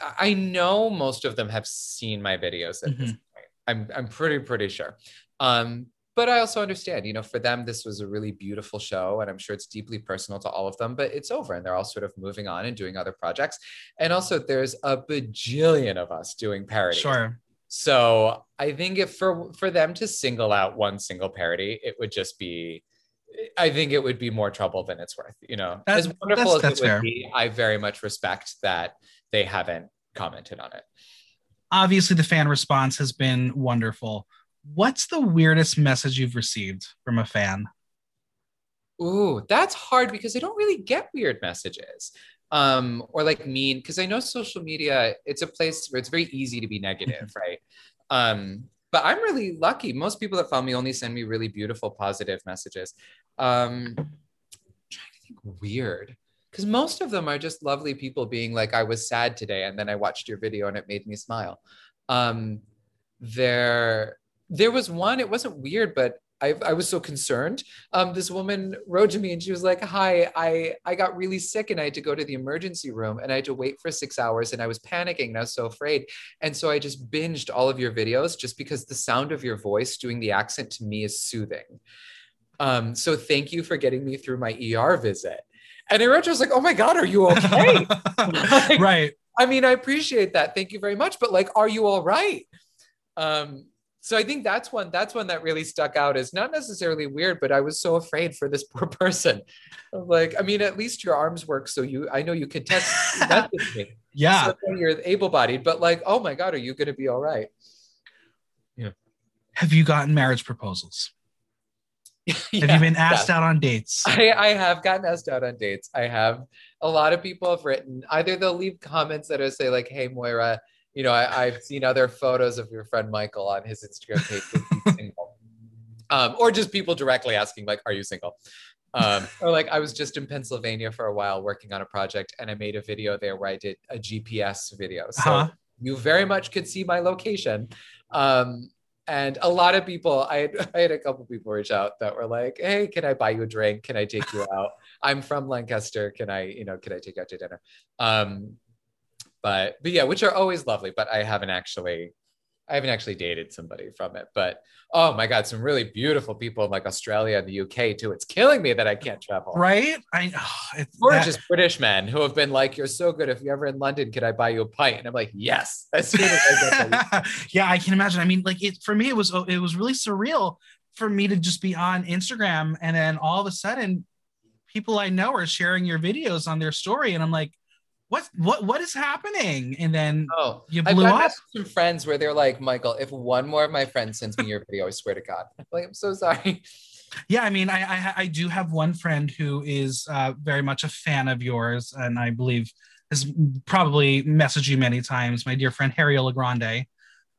[SPEAKER 2] I know most of them have seen my videos at mm-hmm. this point. I'm I'm pretty pretty sure. Um, but I also understand, you know, for them this was a really beautiful show, and I'm sure it's deeply personal to all of them. But it's over, and they're all sort of moving on and doing other projects. And also, there's a bajillion of us doing parodies.
[SPEAKER 1] Sure.
[SPEAKER 2] So I think if for for them to single out one single parody, it would just be I think it would be more trouble than it's worth. You know,
[SPEAKER 1] that's, as wonderful that's, as it would fair. be,
[SPEAKER 2] I very much respect that they haven't commented on it.
[SPEAKER 1] Obviously, the fan response has been wonderful. What's the weirdest message you've received from a fan?
[SPEAKER 2] Ooh, that's hard because I don't really get weird messages um, or like mean because I know social media, it's a place where it's very easy to be negative, right? Um, but I'm really lucky. Most people that follow me only send me really beautiful, positive messages. Um, I'm trying to think weird because most of them are just lovely people being like, I was sad today, and then I watched your video and it made me smile. Um, there, there was one. It wasn't weird, but I, I was so concerned. Um, this woman wrote to me and she was like, "Hi, I I got really sick and I had to go to the emergency room and I had to wait for six hours and I was panicking and I was so afraid. And so I just binged all of your videos just because the sound of your voice doing the accent to me is soothing. Um, so thank you for getting me through my ER visit." And I wrote, I was like, "Oh my god, are you okay?"
[SPEAKER 1] like, right.
[SPEAKER 2] I mean, I appreciate that. Thank you very much. But like, are you all right? Um, so I think that's one that's one that really stuck out as not necessarily weird, but I was so afraid for this poor person. Like, I mean, at least your arms work, so you I know you can test
[SPEAKER 1] me. Yeah, so
[SPEAKER 2] you're able-bodied, but like, oh my god, are you going to be all right?
[SPEAKER 1] Yeah. Have you gotten marriage proposals? yeah, have you been asked yeah. out on dates?
[SPEAKER 2] I, I have gotten asked out on dates. I have. A lot of people have written either they'll leave comments that are say like, "Hey Moira." You know, I, have seen other photos of your friend Michael on his Instagram page. single. Um, or just people directly asking, like, are you single? Um, or like, I was just in Pennsylvania for a while working on a project and I made a video there where I did a GPS video. So uh-huh. you very much could see my location. Um, and a lot of people, I had, I had a couple people reach out that were like, hey, can I buy you a drink? Can I take you out? I'm from Lancaster. Can I, you know, can I take you out to dinner? Um, but but yeah, which are always lovely. But I haven't actually I haven't actually dated somebody from it, but oh my god, some really beautiful people in like Australia and the UK too. It's killing me that I can't travel.
[SPEAKER 1] Right? I oh,
[SPEAKER 2] gorgeous that... British men who have been like, "You're so good. If you're ever in London, could I buy you a pint?" And I'm like, "Yes." As soon as
[SPEAKER 1] I yeah, I can imagine. I mean, like it for me, it was oh, it was really surreal for me to just be on Instagram and then all of a sudden, people I know are sharing your videos on their story, and I'm like what what what is happening? And then oh, you blew I've up.
[SPEAKER 2] Some friends where they're like, Michael, if one more of my friends sends me your video, I swear to God, I'm like I'm so sorry.
[SPEAKER 1] Yeah, I mean, I, I, I do have one friend who is uh, very much a fan of yours, and I believe has probably messaged you many times. My dear friend Harry Grande,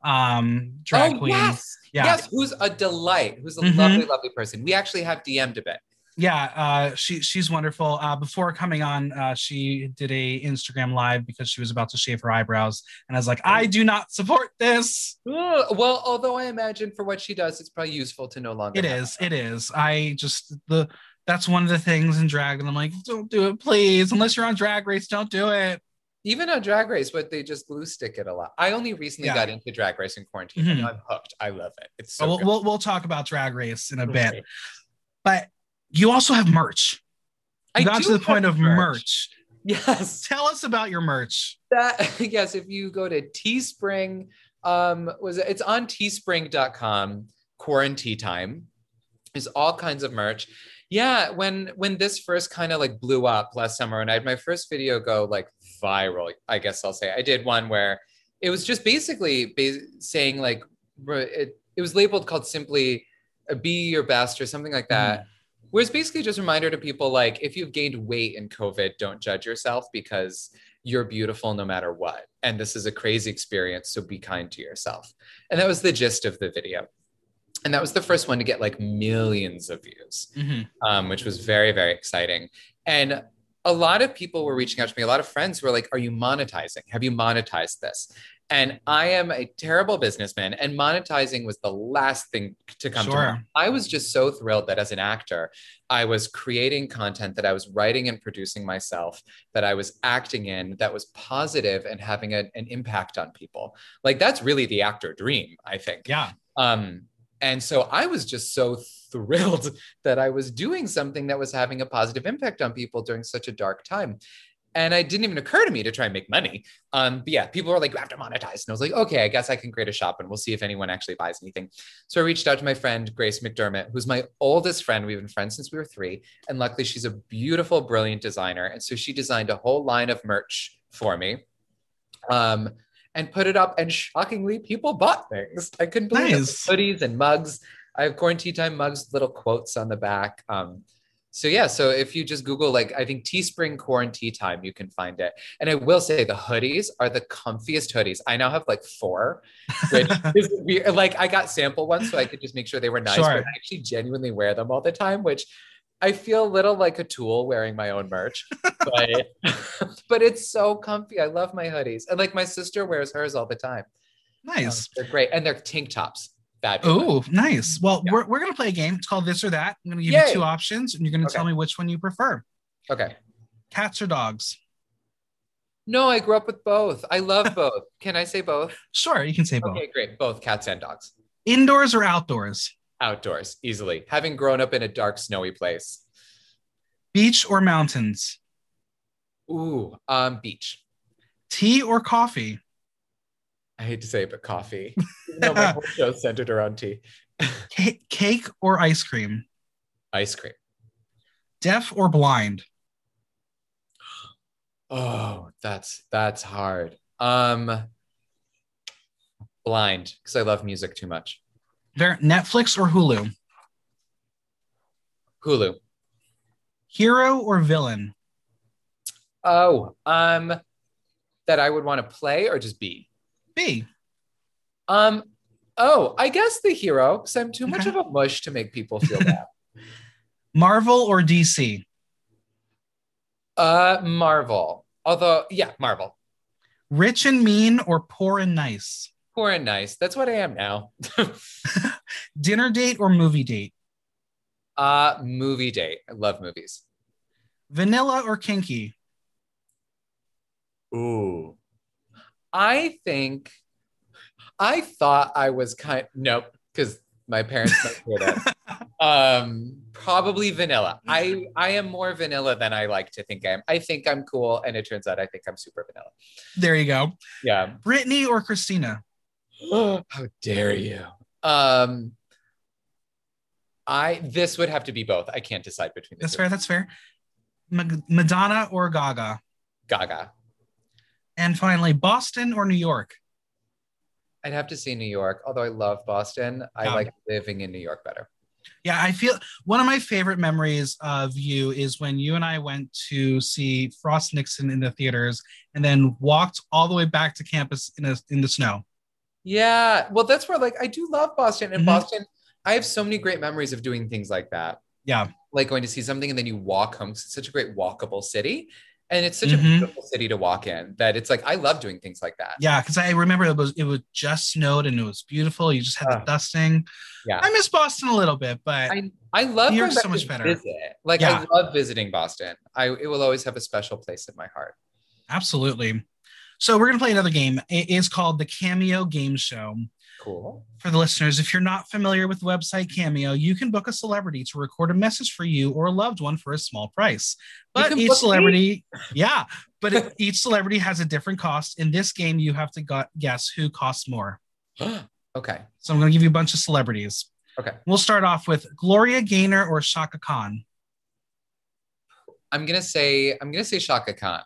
[SPEAKER 1] um, drag oh, queen.
[SPEAKER 2] Yes, yeah. yes, who's a delight, who's a mm-hmm. lovely, lovely person. We actually have DM'd a bit
[SPEAKER 1] yeah uh, she she's wonderful uh, before coming on uh, she did a instagram live because she was about to shave her eyebrows and i was like i do not support this
[SPEAKER 2] well although i imagine for what she does it's probably useful to no longer
[SPEAKER 1] it is it is i just the that's one of the things in drag and i'm like don't do it please unless you're on drag race don't do it
[SPEAKER 2] even on Drag Race, but they just glue stick it a lot. I only recently
[SPEAKER 1] Yeah.
[SPEAKER 2] got into Drag Race in quarantine.
[SPEAKER 1] Mhm.
[SPEAKER 2] and I'm hooked. I love it. It's so
[SPEAKER 1] we'll, we'll we'll talk about Drag Race in a bit, but you also have merch.
[SPEAKER 2] I
[SPEAKER 1] got to the point of merch.
[SPEAKER 2] Yes.
[SPEAKER 1] Tell us about your merch.
[SPEAKER 2] that yes if you go to teespring um was it, it's on teespring.com quarantine time is all kinds of merch yeah when when this first kind of like blew up last summer and i had my first video go like viral i guess i'll say i did one where it was just basically ba- saying like it, it was labeled called simply uh, be your best or something like that where it's basically just a reminder to people like if you've gained weight in covid don't judge yourself because you're beautiful no matter what. And this is a crazy experience. So be kind to yourself. And that was the gist of the video. And that was the first one to get like millions of views,
[SPEAKER 1] Mhm.
[SPEAKER 2] um, which was very, very exciting. And a lot of people were reaching out to me, a lot of friends were like, Are you monetizing? Have you monetized this? And I am a terrible businessman, and monetizing was the last thing to come to
[SPEAKER 1] Sure.
[SPEAKER 2] mind. I was just so thrilled that as an actor, I was creating content that I was writing and producing myself, that I was acting in, that was positive and having a- an impact on people. Like that's really the actor dream, I think.
[SPEAKER 1] Yeah.
[SPEAKER 2] Um, and so I was just so thrilled that I was doing something that was having a positive impact on people during such a dark time. And it didn't even occur to me to try and make money. Um, but yeah, people were like, you have to monetize. And I was like, okay, I guess I can create a shop and we'll see if anyone actually buys anything. So I reached out to my friend, Grace McDermott, who's my oldest friend. We've been friends since we were three. And luckily, she's a beautiful, brilliant designer. And so she designed a whole line of merch for me. Um, and put it up, and shockingly, people bought things. I couldn't believe
[SPEAKER 1] Nice.
[SPEAKER 2] it. Hoodies and mugs. I have quarantine time mugs, little quotes on the back. Um, so yeah, so if you just Google like I think Teespring quarantine time, you can find it. And I will say the hoodies are the comfiest hoodies. I now have like four, which is weird. Like I got sample ones so I could just make sure they were nice,
[SPEAKER 1] Sure.
[SPEAKER 2] but I actually genuinely wear them all the time, which I feel a little like a tool wearing my own merch, but but it's so comfy. I love my hoodies, and like my sister wears hers all the time.
[SPEAKER 1] Nice.
[SPEAKER 2] Um, they're great, and they're tank tops.
[SPEAKER 1] Oh, nice. Well,
[SPEAKER 2] Yeah.
[SPEAKER 1] we're, we're going to play a game. It's called This or That. I'm going to give
[SPEAKER 2] Yay.
[SPEAKER 1] you two options, and you're going to
[SPEAKER 2] Okay.
[SPEAKER 1] tell me which one you prefer
[SPEAKER 2] Okay.
[SPEAKER 1] cats or dogs.
[SPEAKER 2] No, I grew up with both. I love both. Can I say both?
[SPEAKER 1] Sure, you can say both.
[SPEAKER 2] Okay, great. Both cats and dogs.
[SPEAKER 1] Indoors or outdoors?
[SPEAKER 2] Outdoors, easily. Having grown up in a dark, snowy place.
[SPEAKER 1] Beach or mountains?
[SPEAKER 2] Ooh, um, beach.
[SPEAKER 1] Tea or coffee?
[SPEAKER 2] I hate to say it, but coffee. Though my whole show's centered around tea.
[SPEAKER 1] Ca- cake or ice cream?
[SPEAKER 2] Ice cream.
[SPEAKER 1] Deaf or blind?
[SPEAKER 2] Oh, that's that's hard. Um, blind because I love music too much.
[SPEAKER 1] Ver- Netflix or Hulu?
[SPEAKER 2] Hulu.
[SPEAKER 1] Hero or villain?
[SPEAKER 2] Oh, um, that I would want to play or just be.
[SPEAKER 1] B.
[SPEAKER 2] Um, oh, I guess the hero because I'm too much of a mush to make people feel bad.
[SPEAKER 1] Marvel or DC?
[SPEAKER 2] uh, Marvel. Although, yeah, Marvel.
[SPEAKER 1] Rich and mean or poor and nice?
[SPEAKER 2] Poor and nice. That's what I am now.
[SPEAKER 1] Dinner date or movie date?
[SPEAKER 2] uh, movie date. I love movies.
[SPEAKER 1] Vanilla or kinky?
[SPEAKER 2] Ooh. I think I thought I was kind nope, because my parents might hear that. um probably vanilla. I I am more vanilla than I like to think I am. I think I'm cool, and it turns out I think I'm super vanilla.
[SPEAKER 1] There you go.
[SPEAKER 2] Yeah.
[SPEAKER 1] Britney or Christina?
[SPEAKER 2] How dare you? Um I this would have to be both. I can't decide between the
[SPEAKER 1] That's
[SPEAKER 2] two.
[SPEAKER 1] fair. That's fair. Ma- Madonna or Gaga?
[SPEAKER 2] Gaga.
[SPEAKER 1] And finally, Boston or New York?
[SPEAKER 2] I'd have to say New York, although I love Boston. I like living in New York better.
[SPEAKER 1] Yeah, I feel one of my favorite memories of you is when you and I went to see Frost Nixon in the theaters and then walked all the way back to campus in, a, in the snow.
[SPEAKER 2] Yeah. Well, that's where like I do love Boston. And
[SPEAKER 1] Mhm.
[SPEAKER 2] Boston, I have so many great memories of doing things like that.
[SPEAKER 1] Yeah.
[SPEAKER 2] Like going to see something and then you walk home. It's such a great walkable city. And it's such
[SPEAKER 1] Mhm.
[SPEAKER 2] a beautiful city to walk in that it's like I love doing things like that.
[SPEAKER 1] Yeah, because I remember it was it was just snowed and it was beautiful. You just had the
[SPEAKER 2] Ah.
[SPEAKER 1] dusting.
[SPEAKER 2] Yeah.
[SPEAKER 1] I miss Boston a little bit, but
[SPEAKER 2] I, I love
[SPEAKER 1] New York's so much better.
[SPEAKER 2] Visit. Like
[SPEAKER 1] Yeah.
[SPEAKER 2] I love visiting Boston. I it will always have a special place in my heart.
[SPEAKER 1] absolutely. So we're gonna play another game. It is called the Cameo Game Show.
[SPEAKER 2] Cool.
[SPEAKER 1] For the listeners, if you're not familiar with the website Cameo, you can book a celebrity to record a message for you or a loved one for a small price. But each
[SPEAKER 2] book me?
[SPEAKER 1] celebrity, yeah, but it- each celebrity has a different cost. In this game, you have to gu- guess who costs more.
[SPEAKER 2] okay.
[SPEAKER 1] So I'm going to give you a bunch of celebrities.
[SPEAKER 2] Okay.
[SPEAKER 1] We'll start off with Gloria Gaynor or Chaka Khan.
[SPEAKER 2] I'm gonna say I'm gonna say Chaka Khan.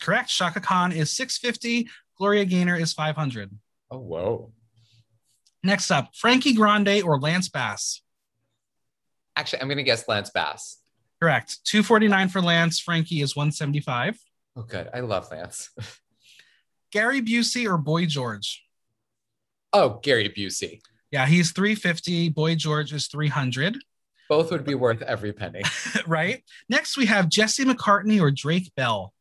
[SPEAKER 1] Correct. Chaka Khan is 650. Gloria Gaynor is 500.
[SPEAKER 2] Oh whoa.
[SPEAKER 1] Next up, Frankie Grande or Lance Bass.
[SPEAKER 2] Actually, I'm gonna guess Lance Bass.
[SPEAKER 1] Correct. 249 for Lance. Frankie is 175.
[SPEAKER 2] Oh good. I love Lance.
[SPEAKER 1] Gary Busey or Boy George.
[SPEAKER 2] Oh, Gary Busey.
[SPEAKER 1] Yeah, he's 350. Boy George is 300.
[SPEAKER 2] Both would be worth every penny.
[SPEAKER 1] right. Next, we have Jesse McCartney or Drake Bell.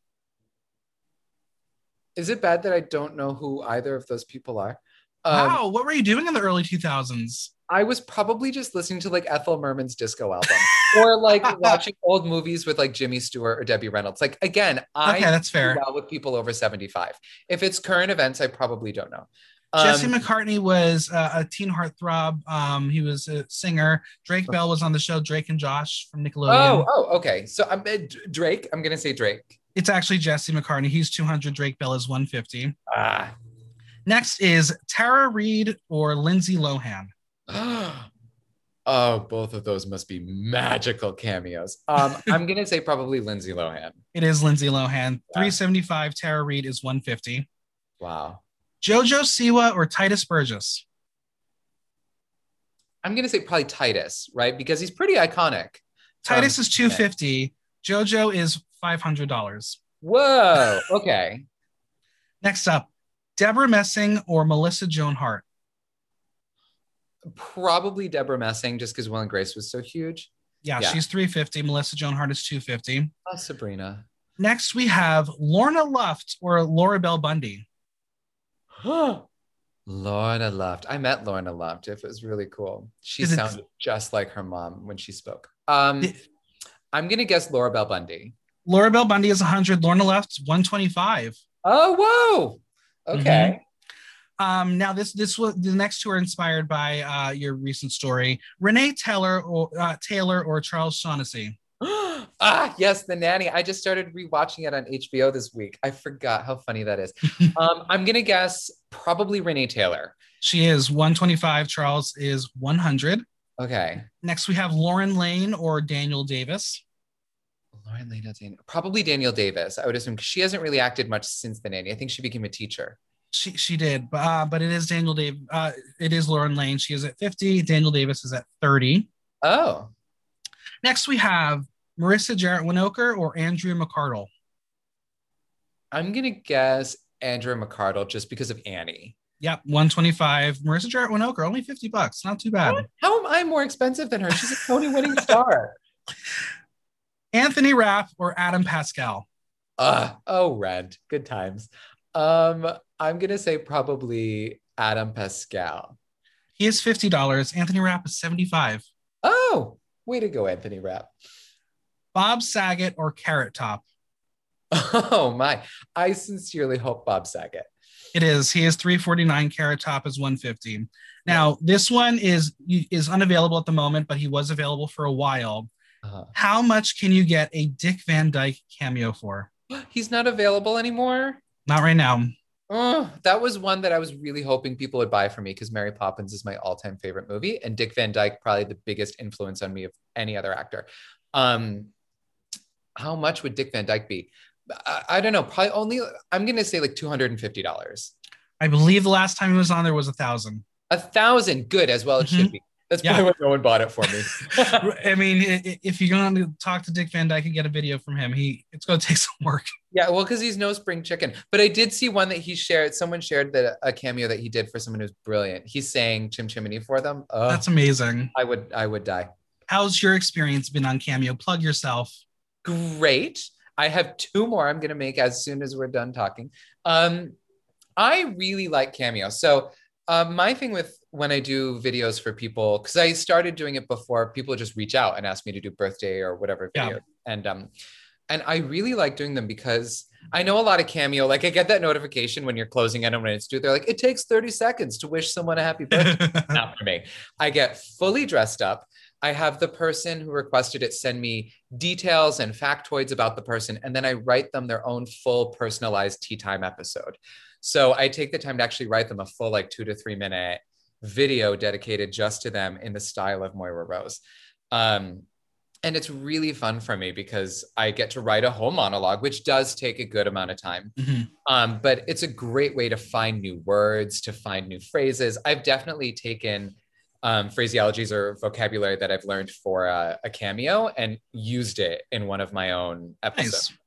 [SPEAKER 2] Is it bad that I don't know who either of those people are? Um,
[SPEAKER 1] wow, what were you doing in the early 2000s?
[SPEAKER 2] I was probably just listening to like Ethel Merman's disco album or like watching old movies with like Jimmy Stewart or Debbie Reynolds. Like again, I
[SPEAKER 1] Okay, that's fair.
[SPEAKER 2] well with people over 75. If it's current events, I probably don't know. Um,
[SPEAKER 1] Jesse McCartney was uh, a teen heartthrob. Um, he was a singer. Drake Bell was on the show Drake and Josh from Nickelodeon.
[SPEAKER 2] oh, oh, okay. So I'm uh, Drake. I'm gonna say Drake.
[SPEAKER 1] It's actually Jesse McCartney. He's 200. Drake Bell is 150.
[SPEAKER 2] Ah.
[SPEAKER 1] Next is Tara Reid or Lindsay Lohan.
[SPEAKER 2] oh, both of those must be magical cameos. Um, I'm gonna say probably Lindsay Lohan.
[SPEAKER 1] It is Lindsay Lohan. 375. Tara Reid is 150.
[SPEAKER 2] Wow.
[SPEAKER 1] Jojo Siwa or Tituss Burgess.
[SPEAKER 2] I'm gonna say probably Titus, right? Because he's pretty iconic.
[SPEAKER 1] Titus
[SPEAKER 2] Um,
[SPEAKER 1] is 250. Jojo is $500.
[SPEAKER 2] Whoa. Okay.
[SPEAKER 1] Next up, Debra Messing or Melissa Joan Hart.
[SPEAKER 2] Probably Debra Messing, just because Will and Grace was so huge.
[SPEAKER 1] Yeah,
[SPEAKER 2] Yeah.
[SPEAKER 1] she's 350. Melissa Joan Hart is 250.
[SPEAKER 2] Oh, Sabrina.
[SPEAKER 1] Next, we have Lorna Luft or Laura Bell Bundy.
[SPEAKER 2] Lorna Luft. I met Lorna Luft. It was really cool. She
[SPEAKER 1] Is it-
[SPEAKER 2] sounded just like her mom when she spoke. Um, I'm gonna guess Laura Bell Bundy.
[SPEAKER 1] Laura Bell Bundy is 100. Lorna Luft 125.
[SPEAKER 2] Oh, whoa. Okay.
[SPEAKER 1] Um, now this this was the next two are inspired by uh, your recent story. Renee Taylor or uh, Taylor or Charles Shaughnessy.
[SPEAKER 2] ah, yes, the nanny. I just started rewatching it on HBO this week. I forgot how funny that is. um, I'm gonna guess probably Renee Taylor.
[SPEAKER 1] She is 125. Charles is 100.
[SPEAKER 2] Okay.
[SPEAKER 1] Next, we have Lauren Lane or Daniel Davis.
[SPEAKER 2] Lauren Lena Dan- probably Daniel Davis. I would assume 'cause she hasn't really acted much since the nanny. I think she became a teacher.
[SPEAKER 1] She she did, but uh, but it is Daniel Dave. Uh, it is Lauren Lane. She is at 50. Daniel Davis is at 30.
[SPEAKER 2] Oh,
[SPEAKER 1] Next, we have Marissa Jarrett Winokur or Andrea McArdle.
[SPEAKER 2] I'm gonna guess Andrew McArdle just because of Annie.
[SPEAKER 1] Yep, 125. Marissa Jarrett Winokur, only 50 bucks. Not too bad.
[SPEAKER 2] How am I more expensive than her? She's a Tony winning star.
[SPEAKER 1] Anthony Rapp or Adam Pascal.
[SPEAKER 2] Uh, oh, Rent. Good times. Um, I'm gonna say probably Adam Pascal.
[SPEAKER 1] He is $50. Anthony Rapp is 75.
[SPEAKER 2] Oh, way to go, Anthony Rapp.
[SPEAKER 1] Bob Saget or Carrot Top.
[SPEAKER 2] Oh my. I sincerely hope Bob Saget.
[SPEAKER 1] It is. He is 349. Carrot Top is 150. Now, this one is is unavailable at the moment, but he was available for a while.
[SPEAKER 2] Uh,
[SPEAKER 1] How much can you get a Dick Van Dyke cameo for?
[SPEAKER 2] he's not available anymore.
[SPEAKER 1] Not right now.
[SPEAKER 2] Oh, that was one that I was really hoping people would buy for me because Mary Poppins is my all-time favorite movie, and Dick Van Dyke probably the biggest influence on me of any other actor. Um, how much would Dick Van Dyke be? I, I don't know. Probably only. I'm gonna say like two hundred and fifty dollars.
[SPEAKER 1] I believe the last time he was on there was a thousand.
[SPEAKER 2] A thousand, good as well. It should be. That's
[SPEAKER 1] Yeah.
[SPEAKER 2] probably why no one bought it for me.
[SPEAKER 1] I mean, i- i- if you're going to talk to Dick Van Dyke and get a video from him, he it's going to take some work.
[SPEAKER 2] yeah, well, because he's no spring chicken. But I did see one that he shared. Someone shared that a cameo that he did for someone who's brilliant. He sang Chim Chimney for them. Oh,
[SPEAKER 1] That's amazing.
[SPEAKER 2] I would, I would die.
[SPEAKER 1] How's your experience been on Cameo? Plug yourself.
[SPEAKER 2] great. I have two more I'm going to make as soon as we're done talking. Um, I really like Cameo. So, um, my thing with when I do videos for people, because I started doing it before, people just reach out and ask me to do birthday or whatever
[SPEAKER 1] Yeah.
[SPEAKER 2] And um, And I really like doing them because I know a lot of cameo, like I get that notification when you're closing in and when it's due. They're like, it takes 30 seconds to wish someone a happy birthday. Not for me. I get fully dressed up. I have the person who requested it send me details and factoids about the person, and then I write them their own full personalized tea time episode. So I take the time to actually write them a full, like two to three minute video dedicated just to them in the style of Moira Rose. Um, and it's really fun for me because I get to write a whole monologue, which does take a good amount of time. Mm-hmm. Um, but it's a great way to find new words, to find new phrases. I've definitely taken um, phraseologies or vocabulary that I've learned for a, a, cameo and used it in one of my own episodes. Nice.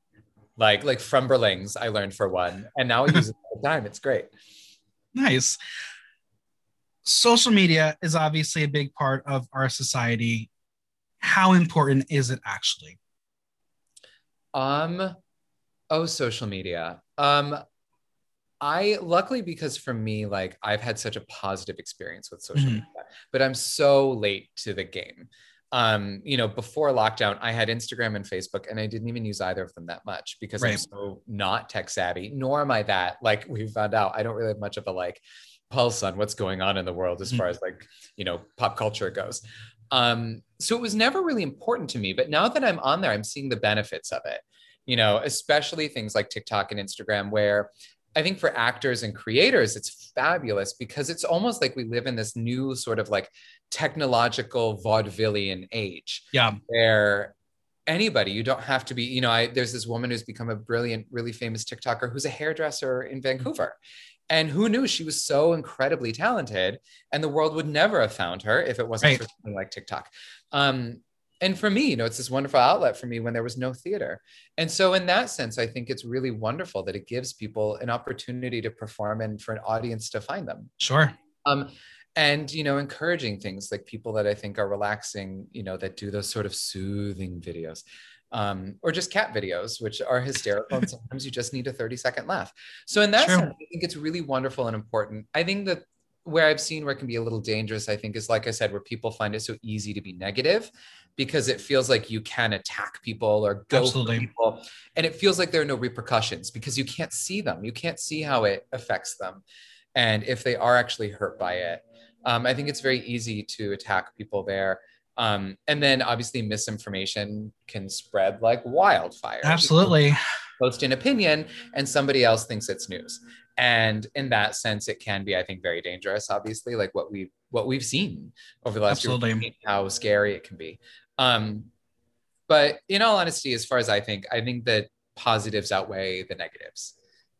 [SPEAKER 2] Like like Frumberlings, I learned for one, and now I use it all the time. It's great.
[SPEAKER 1] Nice. Social media is obviously a big part of our society. How important is it actually?
[SPEAKER 2] Um, oh, social media. Um, I luckily because for me, like I've had such a positive experience with social mm-hmm. media, but I'm so late to the game. Um, you know, before lockdown, I had Instagram and Facebook, and I didn't even use either of them that much because right. I'm so not tech savvy, nor am I that. Like we found out, I don't really have much of a like pulse on what's going on in the world as mm-hmm. far as like, you know, pop culture goes. Um, so it was never really important to me. But now that I'm on there, I'm seeing the benefits of it, you know, especially things like TikTok and Instagram, where I think for actors and creators, it's fabulous because it's almost like we live in this new sort of like technological vaudevillian age.
[SPEAKER 1] Yeah.
[SPEAKER 2] Where anybody, you don't have to be, you know, I, there's this woman who's become a brilliant, really famous TikToker who's a hairdresser in Vancouver. And who knew she was so incredibly talented and the world would never have found her if it wasn't right. for something like TikTok. Um, and for me, you know, it's this wonderful outlet for me when there was no theater. And so, in that sense, I think it's really wonderful that it gives people an opportunity to perform and for an audience to find them.
[SPEAKER 1] Sure.
[SPEAKER 2] Um, and you know, encouraging things like people that I think are relaxing, you know, that do those sort of soothing videos. Um, or just cat videos, which are hysterical. and sometimes you just need a 30 second laugh. So, in that sense, I think it's really wonderful and important. I think that where I've seen where it can be a little dangerous, I think, is like I said, where people find it so easy to be negative because it feels like you can attack people or go Absolutely. people. And it feels like there are no repercussions because you can't see them. You can't see how it affects them. And if they are actually hurt by it, um, I think it's very easy to attack people there. Um, and then obviously misinformation can spread like wildfire.
[SPEAKER 1] Absolutely.
[SPEAKER 2] Post an opinion and somebody else thinks it's news and in that sense it can be i think very dangerous obviously like what we what we've seen over the last Absolutely. year how scary it can be um but in all honesty as far as i think i think that positives outweigh the negatives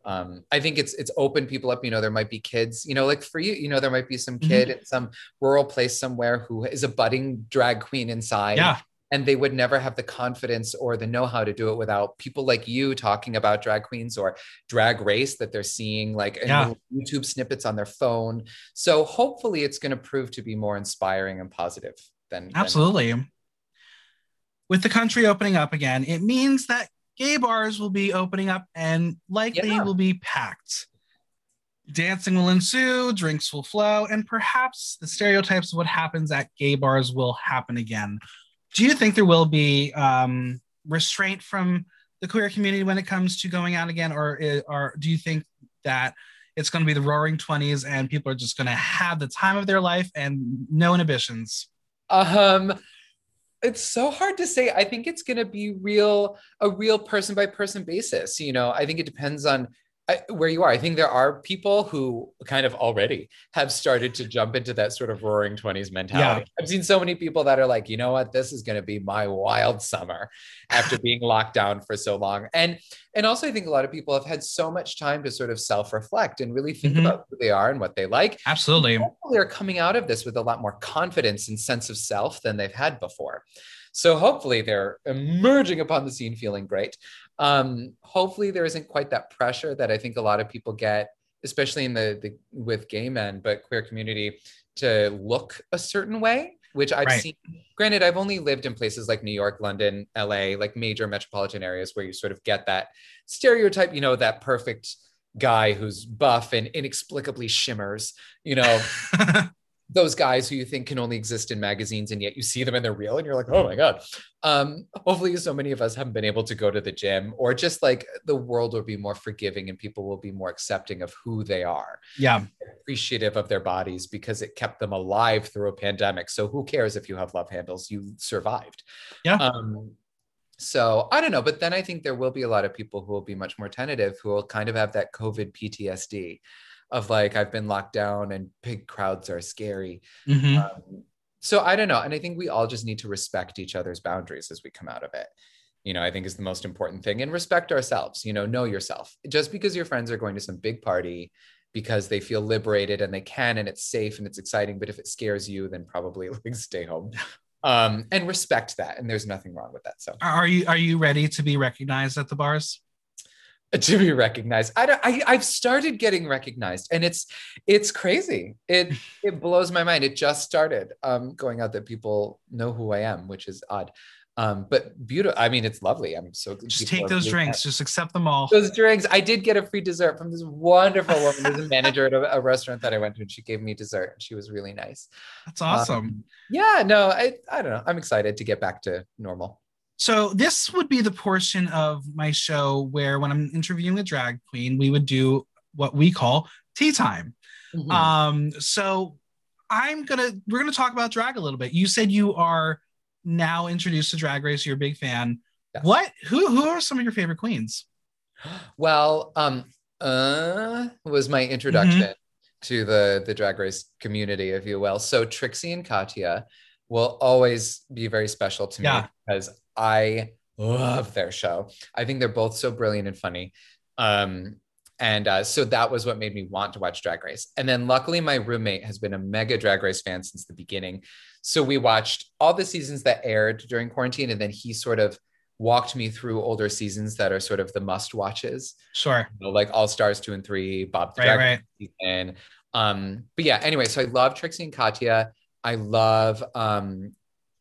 [SPEAKER 2] um, I think it's it's opened people up. You know, there might be kids. You know, like for you, you know, there might be some kid mm-hmm. in some rural place somewhere who is a budding drag queen inside.
[SPEAKER 1] Yeah
[SPEAKER 2] and they would never have the confidence or the know-how to do it without people like you talking about drag queens or drag race that they're seeing like yeah. youtube snippets on their phone so hopefully it's going to prove to be more inspiring and positive than
[SPEAKER 1] absolutely than- with the country opening up again it means that gay bars will be opening up and likely yeah. will be packed dancing will ensue, drinks will flow, and perhaps the stereotypes of what happens at gay bars will happen again do you think there will be um, restraint from the queer community when it comes to going out again, or or do you think that it's going to be the Roaring Twenties and people are just going to have the time of their life and no inhibitions?
[SPEAKER 2] Um, it's so hard to say. I think it's going to be real, a real person by person basis. You know, I think it depends on I, where you are. I think there are people who kind of already have started to jump into that sort of roaring 20s mentality. Yeah. I've seen so many people that are like, you know what, this is going to be my wild summer after being locked down for so long. And and also I think a lot of people have had so much time to sort of self-reflect and really think mm-hmm. about who they are and what they like.
[SPEAKER 1] Absolutely.
[SPEAKER 2] They're coming out of this with a lot more confidence and sense of self than they've had before. So hopefully they're emerging upon the scene feeling great. Um, hopefully there isn't quite that pressure that I think a lot of people get, especially in the, the with gay men, but queer community to look a certain way, which I've right. seen. Granted, I've only lived in places like New York, London, LA, like major metropolitan areas where you sort of get that stereotype, you know, that perfect guy who's buff and inexplicably shimmers, you know. those guys who you think can only exist in magazines and yet you see them and they're real and you're like, oh my God. Um, hopefully, so many of us haven't been able to go to the gym or just like the world will be more forgiving and people will be more accepting of who they are.
[SPEAKER 1] Yeah.
[SPEAKER 2] Appreciative of their bodies because it kept them alive through a pandemic. So who cares if you have love handles? You survived.
[SPEAKER 1] Yeah.
[SPEAKER 2] Um, so I don't know, but then I think there will be a lot of people who will be much more tentative, who will kind of have that COVID PTSD of like I've been locked down and big crowds are scary.
[SPEAKER 1] Mhm.
[SPEAKER 2] Um, so I don't know, and I think we all just need to respect each other's boundaries as we come out of it. You know, I think is the most important thing, and respect ourselves. You know, know yourself. Just because your friends are going to some big party because they feel liberated and they can and it's safe and it's exciting, but if it scares you, then probably like stay home. Um, and respect that, and there's nothing wrong with that. So
[SPEAKER 1] Are you are you ready to be recognized at the bars?
[SPEAKER 2] to be recognized. I don't I, i've started getting recognized and it's it's crazy. It it blows my mind. It just started um going out that people know who i am which is odd. Um but beautiful i mean it's lovely. I'm so
[SPEAKER 1] Just take those drinks. Just accept them all.
[SPEAKER 2] those drinks. I did get a free dessert from this wonderful woman who's a manager at a, a restaurant that i went to and she gave me dessert and she was really nice.
[SPEAKER 1] That's awesome.
[SPEAKER 2] Um, yeah no i i don't know. I'm excited to get back to normal
[SPEAKER 1] So this would be the portion of my show where when I'm interviewing a drag queen, we would do what we call tea time.
[SPEAKER 2] Mhm.
[SPEAKER 1] Um, so I'm gonna we're gonna talk about drag a little bit. You said you are now introduced to Drag Race. You're a big fan.
[SPEAKER 2] Yes.
[SPEAKER 1] What? Who? Who are some of your favorite queens?
[SPEAKER 2] Well, um, uh, was my introduction
[SPEAKER 1] Mm-hmm.
[SPEAKER 2] to the the drag race community, if you will. So Trixie and Katya will always be very special to me
[SPEAKER 1] Yeah.
[SPEAKER 2] because I love their show. I think they're both so brilliant and funny. Um, and uh, so that was what made me want to watch Drag Race. And then luckily, my roommate has been a mega Drag Race fan since the beginning. So we watched all the seasons that aired during quarantine, and then he sort of walked me through older seasons that are sort of the must watches
[SPEAKER 1] Sure.
[SPEAKER 2] you know, like All Stars two and three, Bob the
[SPEAKER 1] Right.
[SPEAKER 2] Drag
[SPEAKER 1] Right.
[SPEAKER 2] season. Um, but yeah, anyway, so I love Trixie and Katya. I love um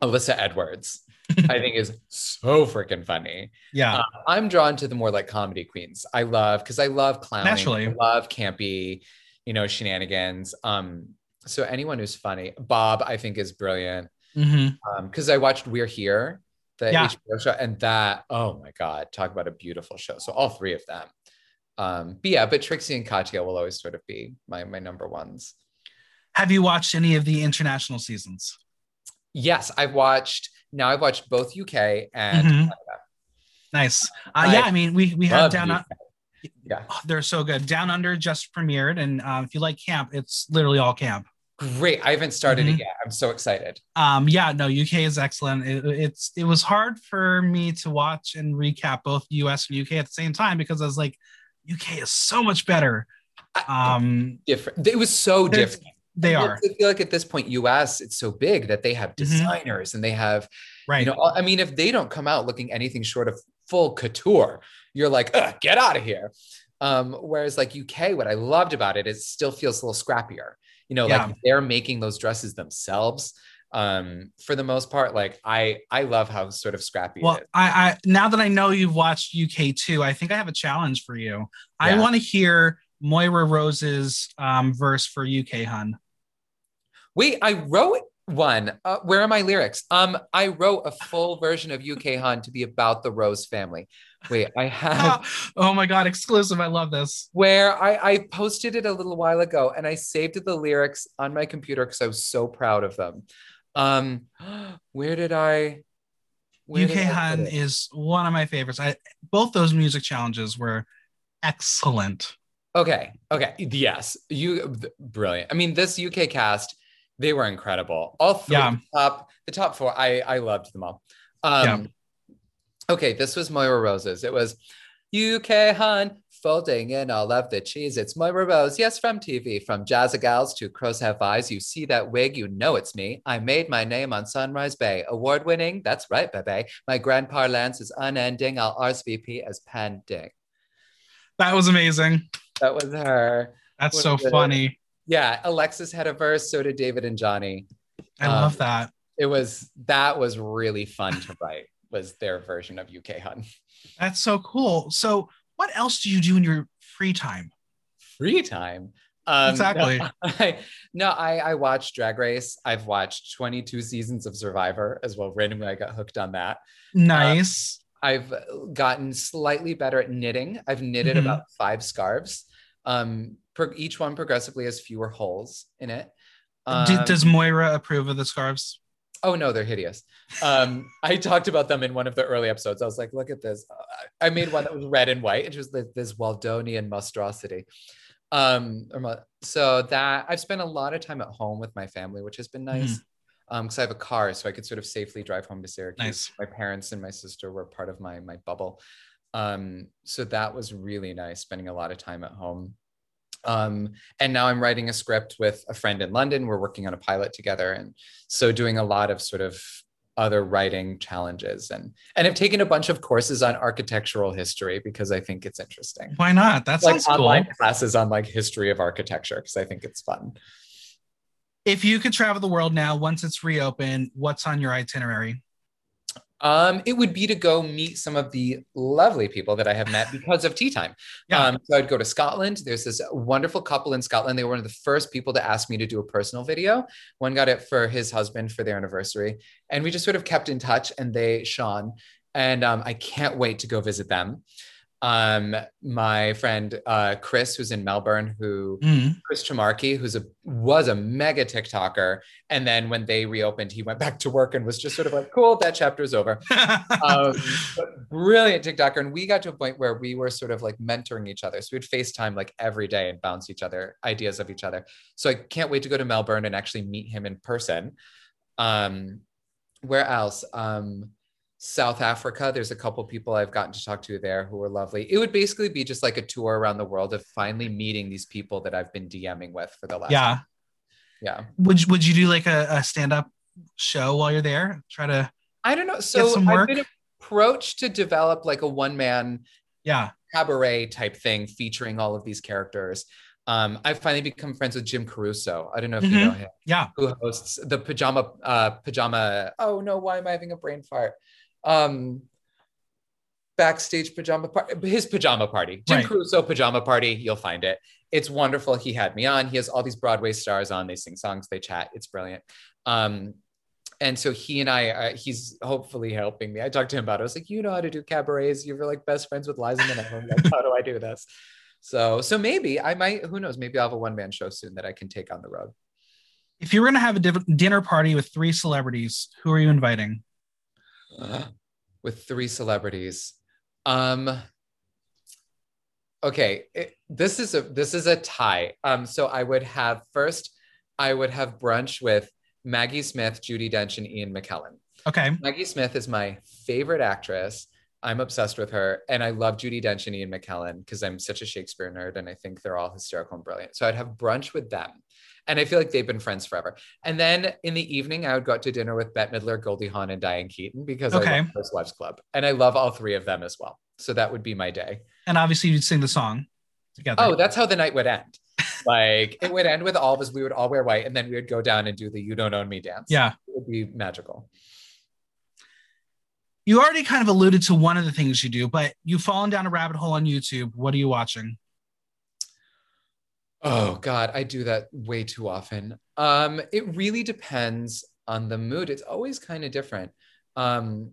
[SPEAKER 2] Alyssa Edwards. I think is so freaking funny.
[SPEAKER 1] Yeah.
[SPEAKER 2] Uh, I'm drawn to the more like comedy queens. I love because I love clowning.
[SPEAKER 1] Naturally.
[SPEAKER 2] I love campy, you know, shenanigans. Um, so anyone who's funny, Bob, I think is brilliant.
[SPEAKER 1] hmm
[SPEAKER 2] Um, because I watched We're Here, the
[SPEAKER 1] Yeah.
[SPEAKER 2] HBO show, and that, oh my God, talk about a beautiful show. So all three of them. Um, but yeah, but Trixie and Katya will always sort of be my my number ones.
[SPEAKER 1] Have you watched any of the international seasons?
[SPEAKER 2] Yes, I've watched now I've watched both UK and
[SPEAKER 1] Mhm. Nice. Uh, yeah, I mean, we we have down.
[SPEAKER 2] UK. Yeah,
[SPEAKER 1] Oh, they're so good. Down Under just premiered, and um, if you like camp, it's literally all camp.
[SPEAKER 2] great. I haven't started
[SPEAKER 1] Mhm.
[SPEAKER 2] it yet. I'm so excited.
[SPEAKER 1] Um, yeah, no, UK is excellent. It, it's it was hard for me to watch and recap both US and UK at the same time because I was like, UK is so much better. Um,
[SPEAKER 2] different. It was so different.
[SPEAKER 1] They
[SPEAKER 2] And
[SPEAKER 1] are
[SPEAKER 2] I feel like at this point, US, it's so big that they have
[SPEAKER 1] Mhm.
[SPEAKER 2] designers and they have
[SPEAKER 1] right.
[SPEAKER 2] You know, I mean, if they don't come out looking anything short of full couture, you're like, get out of here. Um, whereas like UK, what I loved about it is it still feels a little scrappier. You know,
[SPEAKER 1] Yeah.
[SPEAKER 2] like they're making those dresses themselves. Um, for the most part, like I I love how sort of scrappy
[SPEAKER 1] well,
[SPEAKER 2] it is.
[SPEAKER 1] I, I now that I know you've watched UK too, I think I have a challenge for you. I want to hear Moira Rose's um, verse for UK Hun.
[SPEAKER 2] Wait, I wrote one. Uh, where are my lyrics? Um, I wrote a full version of UK Hun to be about the Rose family. Wait, I have
[SPEAKER 1] oh my god, exclusive! I love this.
[SPEAKER 2] where I, I posted it a little while ago and I saved the lyrics on my computer because I was so proud of them. Um, where did I? where
[SPEAKER 1] UK
[SPEAKER 2] did I put
[SPEAKER 1] Hun is one of my favorites. I both those music challenges were excellent.
[SPEAKER 2] Okay, okay, yes, you brilliant. I mean, this UK cast, they were incredible. All three
[SPEAKER 1] Yeah.
[SPEAKER 2] the top, the top four, I I loved them all. Um, okay, this was Moira Rose's. It was UK Hun folding in all of the cheese. It's Moira Rose, yes, from TV, from Jazzagals to Crows Have Eyes. You see that wig, you know it's me. I made my name on Sunrise Bay, award winning. That's right, baby. My grand parlance is unending. I'll RSVP as pending.
[SPEAKER 1] That was amazing.
[SPEAKER 2] That was her.
[SPEAKER 1] That's
[SPEAKER 2] What
[SPEAKER 1] so funny.
[SPEAKER 2] Yeah, Alexis had a verse. So did David and Johnny.
[SPEAKER 1] I
[SPEAKER 2] Um,
[SPEAKER 1] love that.
[SPEAKER 2] It was that was really fun to write. Was their version of UK Hun
[SPEAKER 1] That's so cool. So, what else do you do in your free time?
[SPEAKER 2] free time? Um,
[SPEAKER 1] Exactly.
[SPEAKER 2] No, I, no, I, I watched Drag Race. I've watched 22 seasons of Survivor as well. Randomly, I got hooked on that.
[SPEAKER 1] Nice.
[SPEAKER 2] I've gotten slightly better at knitting. I've knitted
[SPEAKER 1] Mhm.
[SPEAKER 2] about five scarves. Um, per, each one progressively has fewer holes in it.
[SPEAKER 1] D-
[SPEAKER 2] Um,
[SPEAKER 1] does Moira approve of the scarves?
[SPEAKER 2] Oh no, they're hideous. Um, I talked about them in one of the early episodes. I was like, look at this. I made one that was red and white, and it was like this Waldonian monstrosity. Um, so that I've spent a lot of time at home with my family, which has been nice. Um, because I have a car, so I could sort of safely drive home to Syracuse.
[SPEAKER 1] Nice.
[SPEAKER 2] My parents and my sister were part of my my bubble. Um, so that was really nice, spending a lot of time at home. Um, and now I'm writing a script with a friend in London. We're working on a pilot together, and so doing a lot of sort of other writing challenges and and I've taken a bunch of courses on architectural history because I think it's interesting.
[SPEAKER 1] Why not? That's
[SPEAKER 2] Like
[SPEAKER 1] sounds cool.
[SPEAKER 2] online classes on like history of architecture because I think it's fun.
[SPEAKER 1] If you could travel the world now, once it's reopened, what's on your itinerary?
[SPEAKER 2] Um, it would be to go meet some of the lovely people that I have met because of tea time.
[SPEAKER 1] Yeah.
[SPEAKER 2] Um, so I'd go to Scotland. There's this wonderful couple in Scotland. They were one of the first people to ask me to do a personal video. One got it for his husband for their anniversary, and we just sort of kept in touch. And they shone, and um, I can't wait to go visit them. Um, my friend uh, Chris, who's in Melbourne, who
[SPEAKER 1] Mm.
[SPEAKER 2] Chris Chamarki, who's a was a mega TikToker, and then when they reopened, he went back to work and was just sort of like, "Cool, that chapter's over." Um, brilliant TikToker, and we got to a point where we were sort of like mentoring each other. So we'd FaceTime like every day and bounce each other ideas of each other. So I can't wait to go to Melbourne and actually meet him in person. Um, where else? Um, South Africa. There's a couple people I've gotten to talk to there who were lovely. It would basically be just like a tour around the world of finally meeting these people that I've been DMing with for the last.
[SPEAKER 1] yeah.
[SPEAKER 2] Yeah.
[SPEAKER 1] Would you- Would you do like a, a stand up show while you're there? Try to
[SPEAKER 2] I don't know. So I've been approached to develop like a one man
[SPEAKER 1] yeah.
[SPEAKER 2] cabaret type thing featuring all of these characters. Um, I've finally become friends with Jim Caruso. I don't know if you
[SPEAKER 1] Mhm.
[SPEAKER 2] know him,
[SPEAKER 1] Yeah.
[SPEAKER 2] who hosts the pajama uh pajama. Oh no, why am I having a brain fart? Um backstage pajama party his pajama party. Jim
[SPEAKER 1] Right.
[SPEAKER 2] Caruso pajama party, you'll find it. It's wonderful. He had me on. He has all these Broadway stars on. They sing songs, they chat. It's brilliant. Um and so he and I, uh, he's hopefully helping me. I talked to him about it. I was like, you know how to do cabarets. You're like best friends with Liza Minnelli. Like, how do I do this? So, so maybe I might. Who knows? Maybe I'll have a one man show soon that I can take on the road.
[SPEAKER 1] If you were going to have a div- dinner party with three celebrities, who are you inviting?
[SPEAKER 2] With three celebrities. Um. Okay, it- this is a this is a tie. Um. So I would have first, I would have brunch with Maggie Smith, Judi Dench, and Ian McKellen.
[SPEAKER 1] Okay.
[SPEAKER 2] Maggie Smith is my favorite actress. I'm obsessed with her. And I love Judi Dench and Ian McKellen because I'm such a Shakespeare nerd and I think they're all hysterical and brilliant. So I'd have brunch with them. And I feel like they've been friends forever. And then in the evening, I would go out to dinner with Bette Midler, Goldie Hawn, and Diane Keaton because
[SPEAKER 1] Okay.
[SPEAKER 2] I love First Wives Club. And I love all three of them as well. So that would be my day.
[SPEAKER 1] And obviously, you'd sing the song together.
[SPEAKER 2] Oh, that's how the night would end. Like it would end with all of us. We would all wear white and then we would go down and do the You Don't Own Me dance.
[SPEAKER 1] yeah.
[SPEAKER 2] It would be magical.
[SPEAKER 1] You already kind of alluded to one of the things you do, but you've fallen down a rabbit hole on YouTube. What are you watching?
[SPEAKER 2] Oh God, I do that way too often. Um, it really depends on the mood. It's always kind of different. Um,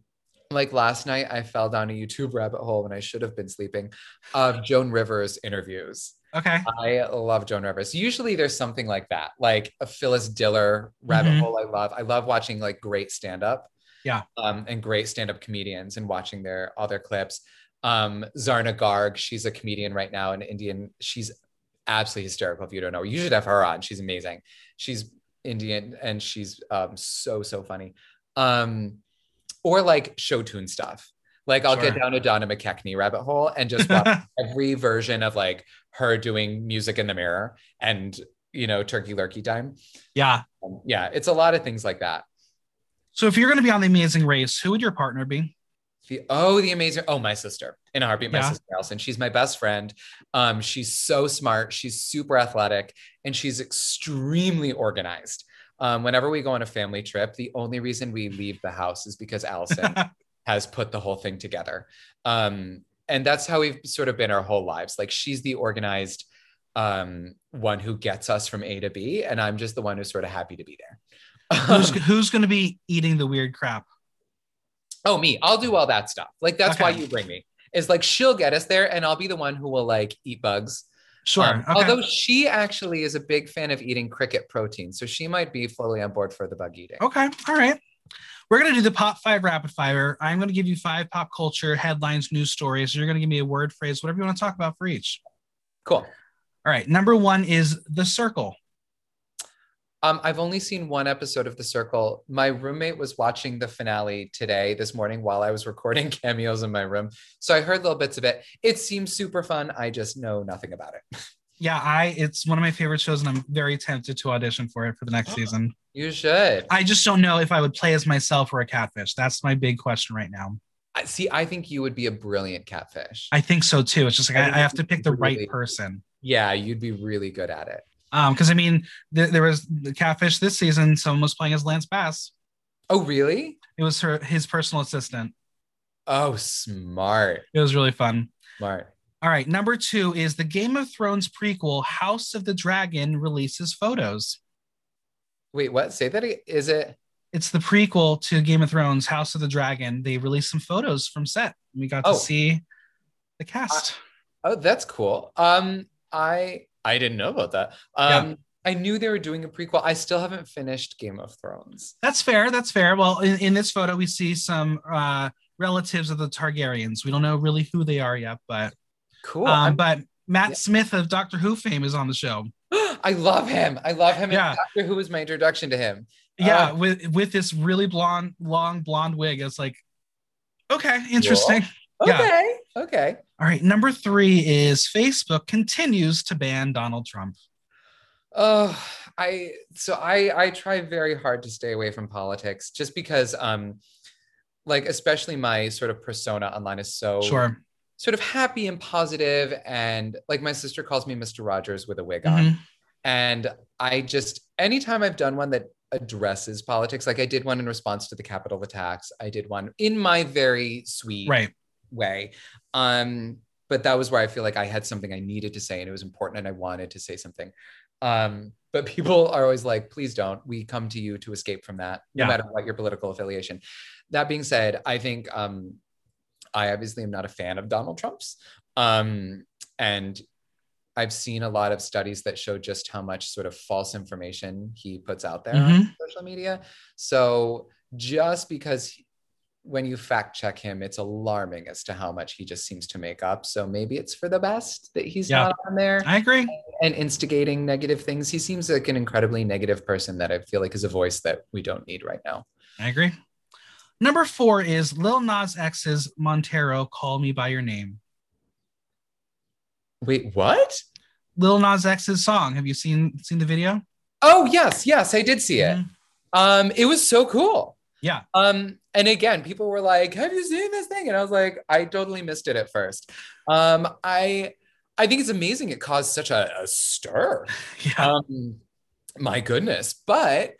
[SPEAKER 2] like last night, I fell down a YouTube rabbit hole when I should have been sleeping of Joan Rivers interviews.
[SPEAKER 1] Okay.
[SPEAKER 2] I love Joan Rivers. Usually there's something like that, like a Phyllis Diller rabbit
[SPEAKER 1] Mhm.
[SPEAKER 2] hole. I love. I love watching like great stand-up.
[SPEAKER 1] Yeah.
[SPEAKER 2] Um, and great stand-up comedians and watching their all their clips. Um, Zarna Garg, she's a comedian right now, an Indian. She's absolutely hysterical. If you don't know her, you should have her on. She's amazing. She's Indian and she's um so so funny. Um, or like show tune stuff. Like I'll
[SPEAKER 1] Sure.
[SPEAKER 2] get down a Donna McKechnie rabbit hole and just watch every version of like her doing music in the mirror and you know turkey lurkey time.
[SPEAKER 1] yeah.
[SPEAKER 2] Um, yeah, it's a lot of things like that.
[SPEAKER 1] So if you're going to be on The Amazing Race, who would your partner be?
[SPEAKER 2] The oh, the amazing oh, my sister in a heartbeat, my
[SPEAKER 1] Yeah.
[SPEAKER 2] sister Allison. She's my best friend. Um, she's so smart. She's super athletic, and she's extremely organized. Um, whenever we go on a family trip, the only reason we leave the house is because Allison has put the whole thing together. Um, and that's how we've sort of been our whole lives. Like she's the organized um, one who gets us from A to B, and I'm just the one who's sort of happy to be there.
[SPEAKER 1] Who's, who's going to be eating the weird crap?
[SPEAKER 2] oh, me, I'll do all that stuff. Like that's why you bring me. Is like she'll get us there, and I'll be the one who will like eat bugs.
[SPEAKER 1] Sure.
[SPEAKER 2] Um,
[SPEAKER 1] okay.
[SPEAKER 2] Although she actually is a big fan of eating cricket protein, so she might be fully on board for the bug eating.
[SPEAKER 1] Okay. All right. We're going to do the pop five rapid fire. I'm going to give you five pop culture headlines, news stories. You're going to give me a word, phrase, whatever you want to talk about for each.
[SPEAKER 2] Cool.
[SPEAKER 1] All right. Number one is The Circle.
[SPEAKER 2] Um, I've only seen one episode of The Circle. My roommate was watching the finale today, this morning, while I was recording cameos in my room. So I heard little bits of it. It seems super fun. I just know nothing about it.
[SPEAKER 1] Yeah, I it's one of my favorite shows, and I'm very tempted to audition for it for the next season.
[SPEAKER 2] You should.
[SPEAKER 1] I just don't know if I would play as myself or a catfish. That's my big question right now.
[SPEAKER 2] I see. I think you would be a brilliant catfish.
[SPEAKER 1] I think so too. It's just like
[SPEAKER 2] I
[SPEAKER 1] I, I have to pick the
[SPEAKER 2] really-
[SPEAKER 1] right person.
[SPEAKER 2] yeah, you'd be really good at it.
[SPEAKER 1] Um, because I mean, th- there was the catfish this season. Someone was playing as Lance Bass.
[SPEAKER 2] Oh, really?
[SPEAKER 1] It was her his personal assistant.
[SPEAKER 2] Oh, smart.
[SPEAKER 1] It was really fun.
[SPEAKER 2] Smart.
[SPEAKER 1] All right, number two is the Game of Thrones prequel, House of the Dragon, releases photos.
[SPEAKER 2] Wait, what? Say that. Is it?
[SPEAKER 1] It's the prequel to Game of Thrones, House of the Dragon. They released some photos from set. We got to
[SPEAKER 2] Oh.
[SPEAKER 1] see the cast.
[SPEAKER 2] Oh, that's cool. Um, I I didn't know about that. Um, I knew they were doing a prequel. I still haven't finished Game of Thrones.
[SPEAKER 1] That's fair. That's fair. Well, in, in this photo, we see some uh, relatives of the Targaryens. We don't know really who they are yet, but
[SPEAKER 2] Cool.
[SPEAKER 1] um, but Matt
[SPEAKER 2] Yeah.
[SPEAKER 1] Smith of Doctor Who fame is on the show.
[SPEAKER 2] I love him. I love him.
[SPEAKER 1] Yeah.
[SPEAKER 2] And Doctor Who was my introduction to him.
[SPEAKER 1] Yeah,
[SPEAKER 2] Uh,
[SPEAKER 1] with with this really blonde, long blonde wig. It's like, okay, interesting. Yeah.
[SPEAKER 2] Okay. Okay.
[SPEAKER 1] All right, number three is Facebook continues to ban Donald Trump.
[SPEAKER 2] Oh, I so I I try very hard to stay away from politics just because um like especially my sort of persona online is so
[SPEAKER 1] Sure.
[SPEAKER 2] sort of happy and positive and like my sister calls me Mr. Rogers with a wig on.
[SPEAKER 1] Mhm.
[SPEAKER 2] And I just, anytime I've done one that addresses politics, like I did one in response to the Capitol attacks, I did one in my very sweet
[SPEAKER 1] Right.
[SPEAKER 2] way. Um, but that was where I feel like I had something I needed to say and it was important and I wanted to say something. Um, but people are always like, please don't. We come to you to escape from that, no matter what your political affiliation. That being said, I think um, I obviously am not a fan of Donald Trump's. Um, and I've seen a lot of studies that show just how much sort of false information he puts out there
[SPEAKER 1] Mm-hmm.
[SPEAKER 2] on social media. So just because he- when you fact check him, it's alarming as to how much he just seems to make up. So maybe it's for the best that he's
[SPEAKER 1] Yeah.
[SPEAKER 2] not on there
[SPEAKER 1] I agree.
[SPEAKER 2] and instigating negative things. He seems like an incredibly negative person that I feel like is a voice that we don't need right now.
[SPEAKER 1] I agree. Number four is Lil Nas X's Montero, Call Me By Your Name.
[SPEAKER 2] Wait, what?
[SPEAKER 1] Lil Nas X's song. Have you seen seen the video?
[SPEAKER 2] Oh, yes, yes, I did see it.
[SPEAKER 1] Mhm.
[SPEAKER 2] Um, it was so cool.
[SPEAKER 1] Yeah.
[SPEAKER 2] Um, and again, people were like, "Have you seen this thing?" And I was like, "I totally missed it at first. Um, I, I think it's amazing. It caused such a, a stir.
[SPEAKER 1] Yeah.
[SPEAKER 2] Um, my goodness, but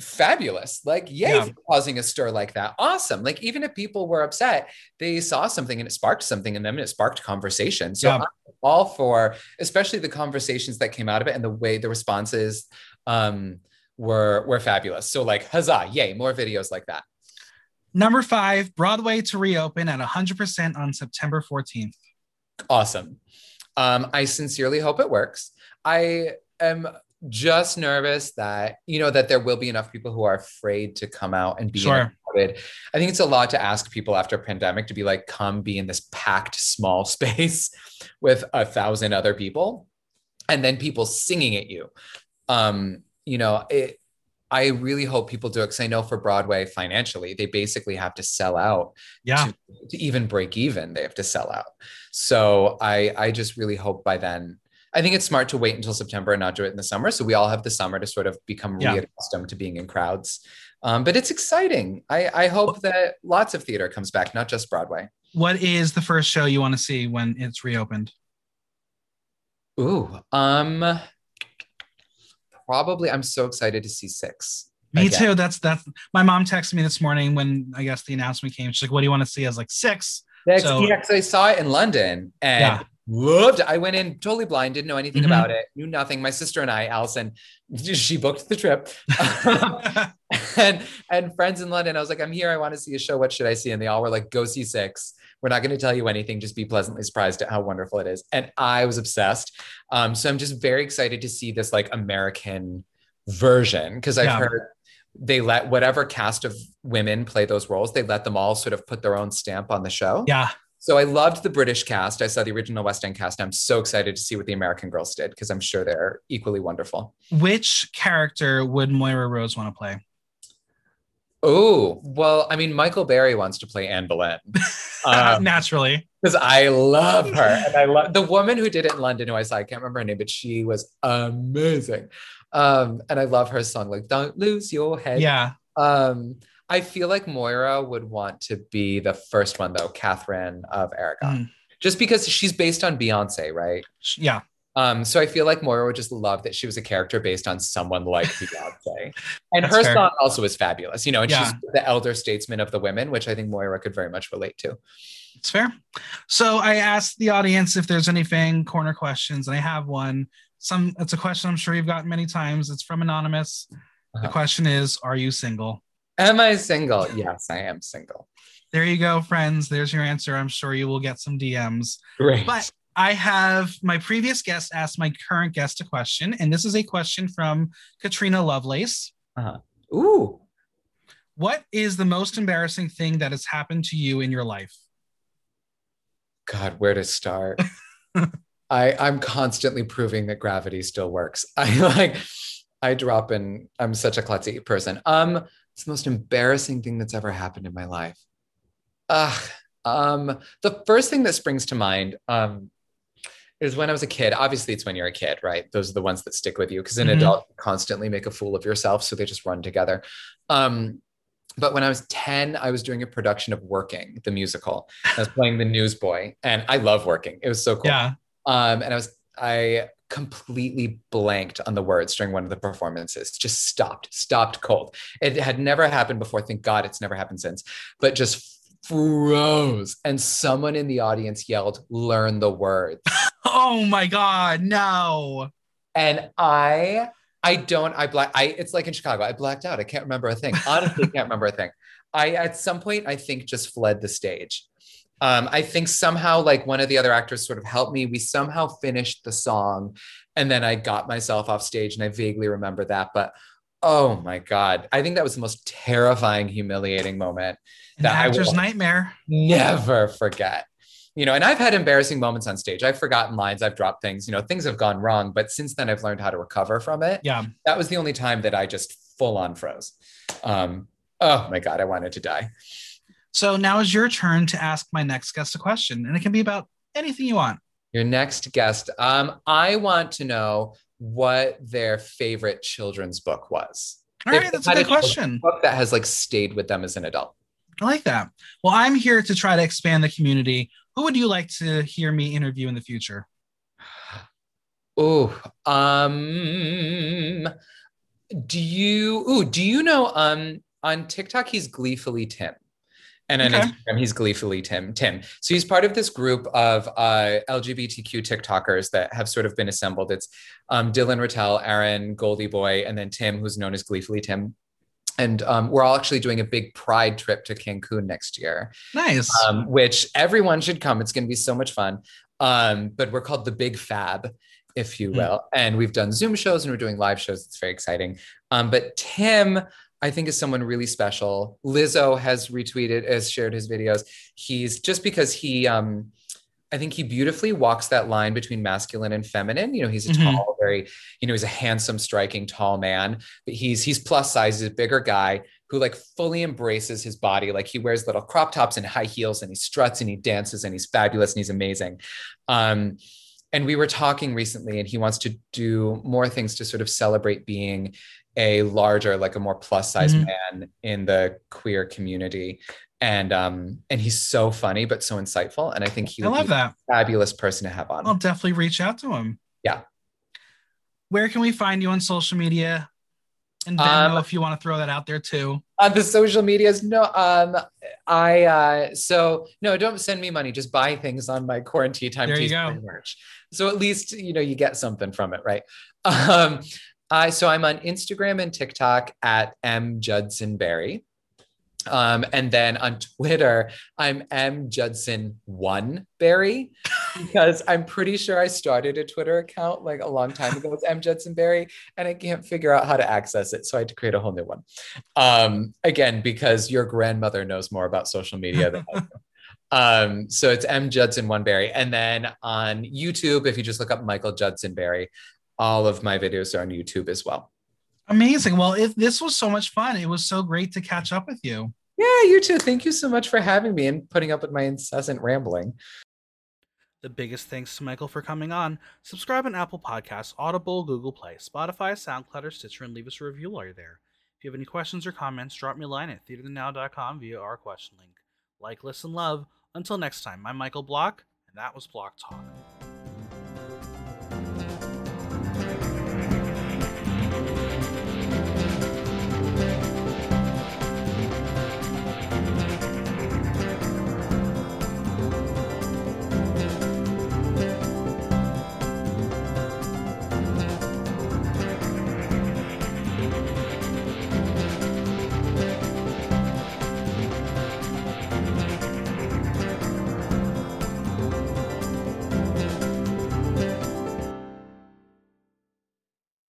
[SPEAKER 2] fabulous. Like, yay
[SPEAKER 1] Yeah.
[SPEAKER 2] causing a stir like that. Awesome. Like, even if people were upset, they saw something and it sparked something in them and it sparked conversation. So
[SPEAKER 1] Yeah.
[SPEAKER 2] I'm all for, especially the conversations that came out of it and the way the responses um were were fabulous. So like huzzah, yay, more videos like that.
[SPEAKER 1] Number five, Broadway to reopen at 100% on September 14th.
[SPEAKER 2] Awesome. Um, I sincerely hope it works. I am just nervous that you know that there will be enough people who are afraid to come out and be
[SPEAKER 1] Sure.
[SPEAKER 2] crowded. I think it's a lot to ask people after a pandemic to be like, come be in this packed small space with a thousand other people, and then people singing at you. Um, you know, it. I really hope people do it because I know for Broadway financially, they basically have to sell out
[SPEAKER 1] Yeah.
[SPEAKER 2] to, to even break even they have to sell out so i i just really hope by then i think it's smart to wait until september and not do it in the summer so we all have the summer to sort of become
[SPEAKER 1] Yeah.
[SPEAKER 2] reaccustomed to being in crowds um, but it's exciting i i hope that lots of theater comes back not just broadway
[SPEAKER 1] What is the first show you want to see when it's reopened?
[SPEAKER 2] ooh um probably i'm so excited to see six
[SPEAKER 1] Me
[SPEAKER 2] Again.
[SPEAKER 1] too. That's that's my mom texted me this morning when I guess the announcement came. She's like, "What do you want to see?" I was like, six.
[SPEAKER 2] That's,
[SPEAKER 1] So-
[SPEAKER 2] yeah, 'cause I saw it in London and
[SPEAKER 1] Yeah.
[SPEAKER 2] loved it. I went in totally blind, didn't know anything
[SPEAKER 1] Mhm.
[SPEAKER 2] about it, knew nothing. My sister and I, Allison, she booked the trip. and and friends in London, I was like, I'm here. I want to see a show. What should I see? And they all were like, go see six. We're not going to tell you anything. Just be pleasantly surprised at how wonderful it is. And I was obsessed. Um, so I'm just very excited to see this like American version because I've
[SPEAKER 1] Yeah.
[SPEAKER 2] heard they let whatever cast of women play those roles, they let them all sort of put their own stamp on the show.
[SPEAKER 1] yeah.
[SPEAKER 2] So I loved the British cast. I saw the original West End cast. I'm so excited to see what the American girls did because I'm sure they're equally wonderful.
[SPEAKER 1] Which character would Moira Rose want to play?
[SPEAKER 2] Oh, well, I mean, Michael Berry wants to play Anne Boleyn Um,
[SPEAKER 1] Naturally.
[SPEAKER 2] because I love her. And I love the woman who did it in London, who I saw, I can't remember her name, but she was amazing. Um, and I love her song, like, Don't Lose Your Head.
[SPEAKER 1] Yeah.
[SPEAKER 2] Um, I feel like Moira would want to be the first one, though, Catherine of Aragon,
[SPEAKER 1] Mm.
[SPEAKER 2] just because she's based on Beyonce, right?
[SPEAKER 1] Yeah.
[SPEAKER 2] Um, so I feel like Moira would just love that she was a character based on someone like Beyonce. And
[SPEAKER 1] That's
[SPEAKER 2] her
[SPEAKER 1] fair.
[SPEAKER 2] song also is fabulous, you know, and
[SPEAKER 1] Yeah.
[SPEAKER 2] she's the elder statesman of the women, which I think Moira could very much relate to.
[SPEAKER 1] It's fair. So I asked the audience if there's anything corner questions, and I have one. Some it's a question I'm sure you've gotten many times. It's from anonymous. The
[SPEAKER 2] Uh-huh.
[SPEAKER 1] question is, are you single?
[SPEAKER 2] Am I single? Yes, I am single.
[SPEAKER 1] There you go, friends. There's your answer. I'm sure you will get some DMs.
[SPEAKER 2] Great.
[SPEAKER 1] But I have my previous guest asked my current guest a question, and this is a question from Katrina Lovelace.
[SPEAKER 2] Ooh.
[SPEAKER 1] What is the most embarrassing thing that has happened to you in your life?
[SPEAKER 2] God, where to start? I I'm constantly proving that gravity still works. I like I drop in. I'm such a klutzy person. Um, it's the most embarrassing thing that's ever happened in my life. Ugh. Um, the first thing that springs to mind, um, is when I was a kid. Obviously, it's when you're a kid, right? Those are the ones that stick with you because an
[SPEAKER 1] Mhm.
[SPEAKER 2] adult constantly make a fool of yourself, so they just run together. Um, but when I was 10, I was doing a production of Working, the musical. I was playing the newsboy, and I love Working. It was so cool.
[SPEAKER 1] Yeah.
[SPEAKER 2] Um, and I was I completely blanked on the words during one of the performances. Just stopped, stopped cold. It had never happened before. Thank God it's never happened since. But just froze. And someone in the audience yelled, "Learn the words."
[SPEAKER 1] Oh my God, no.
[SPEAKER 2] and I I don't I black I it's like in Chicago. I blacked out. I can't remember a thing. Honestly, can't remember a thing. I at some point I think just fled the stage. Um, I think somehow like one of the other actors sort of helped me. We somehow finished the song, and then I got myself off stage, and I vaguely remember that. But oh my god, I think that was the most terrifying, humiliating moment
[SPEAKER 1] An
[SPEAKER 2] That I
[SPEAKER 1] actor's
[SPEAKER 2] will-
[SPEAKER 1] nightmare.
[SPEAKER 2] never forget. You know, and I've had embarrassing moments on stage. I've forgotten lines, I've dropped things, you know, things have gone wrong, but since then I've learned how to recover from it.
[SPEAKER 1] Yeah.
[SPEAKER 2] That was the only time that I just full on froze. Um, oh my God, I wanted to die.
[SPEAKER 1] So now is your turn to ask my next guest a question, and it can be about anything you want.
[SPEAKER 2] Your next guest, um, I want to know what their favorite children's book was.
[SPEAKER 1] All right, that's a good
[SPEAKER 2] children's
[SPEAKER 1] question.
[SPEAKER 2] Book that has like stayed with them as an adult.
[SPEAKER 1] I like that. Well, I'm here to try to expand the community. Who would you like to hear me interview in the future?
[SPEAKER 2] Oh, um, do you? Oh, do you know? Um, on TikTok, he's gleefully Tim, and on
[SPEAKER 1] Okay.
[SPEAKER 2] Instagram, he's gleefully Tim. Tim. So he's part of this group of uh, LGBTQ TikTokers that have sort of been assembled. It's um, Dylan Rattel, Aaron Goldie Boy, and then Tim, who's known as gleefully Tim. And um, we're all actually doing a big pride trip to Cancun next year
[SPEAKER 1] Nice.
[SPEAKER 2] um, which everyone should come. It's going to be so much fun. Um, but we're called the Big Fab, if you
[SPEAKER 1] Hmm.
[SPEAKER 2] will. And we've done Zoom shows and we're doing live shows. It's very exciting. Um, but Tim, I think, is someone really special. Lizzo has retweeted, has shared his videos. He's just because he, um, I think he beautifully walks that line between masculine and feminine. You know, he's a
[SPEAKER 1] Mhm.
[SPEAKER 2] tall, very, you know, he's a handsome, striking, tall man, but he's he's plus size, he's a bigger guy who like fully embraces his body. Like he wears little crop tops and high heels and he struts and he dances and he's fabulous and he's amazing. Um, and we were talking recently and he wants to do more things to sort of celebrate being a larger, like a more plus size
[SPEAKER 1] Mhm.
[SPEAKER 2] man in the queer community. And um, and he's so funny but so insightful. And I think he
[SPEAKER 1] I love that.
[SPEAKER 2] a fabulous person to have on.
[SPEAKER 1] I'll definitely reach out to him.
[SPEAKER 2] Yeah.
[SPEAKER 1] Where can we find you on social media? And Venmo, um, if you want to throw that out there too.
[SPEAKER 2] On the social medias, no. Um, I uh, so no, don't send me money. Just buy things on my quarantine time
[SPEAKER 1] there you go.
[SPEAKER 2] merch. So at least you know you get something from it, right? Um, I so I'm on Instagram and TikTok at m Judson Berry. Um, and then on Twitter, I'm M Judson One Berry because I'm pretty sure I started a Twitter account like a long time ago with M Judson Berry, and I can't figure out how to access it, so I had to create a whole new one. Um, again, because your grandmother knows more about social media than I do. Um, so it's M Judson One Berry, and then on YouTube, if you just look up Michael Judson Berry, all of my videos are on YouTube as well.
[SPEAKER 1] Amazing. Well, if this was so much fun, it was so great to catch up with you.
[SPEAKER 2] Yeah, you too. Thank you so much for having me and putting up with my incessant rambling.
[SPEAKER 1] The biggest thanks to Michael for coming on. Subscribe on Apple Podcasts, Audible, Google Play, Spotify, SoundCloud, or Stitcher, and leave us a review while you're there. If you have any questions or comments, drop me a line at theaterthenow.com via our question link. Like, listen, love. Until next time, I'm Michael Block, and that was Block Talk.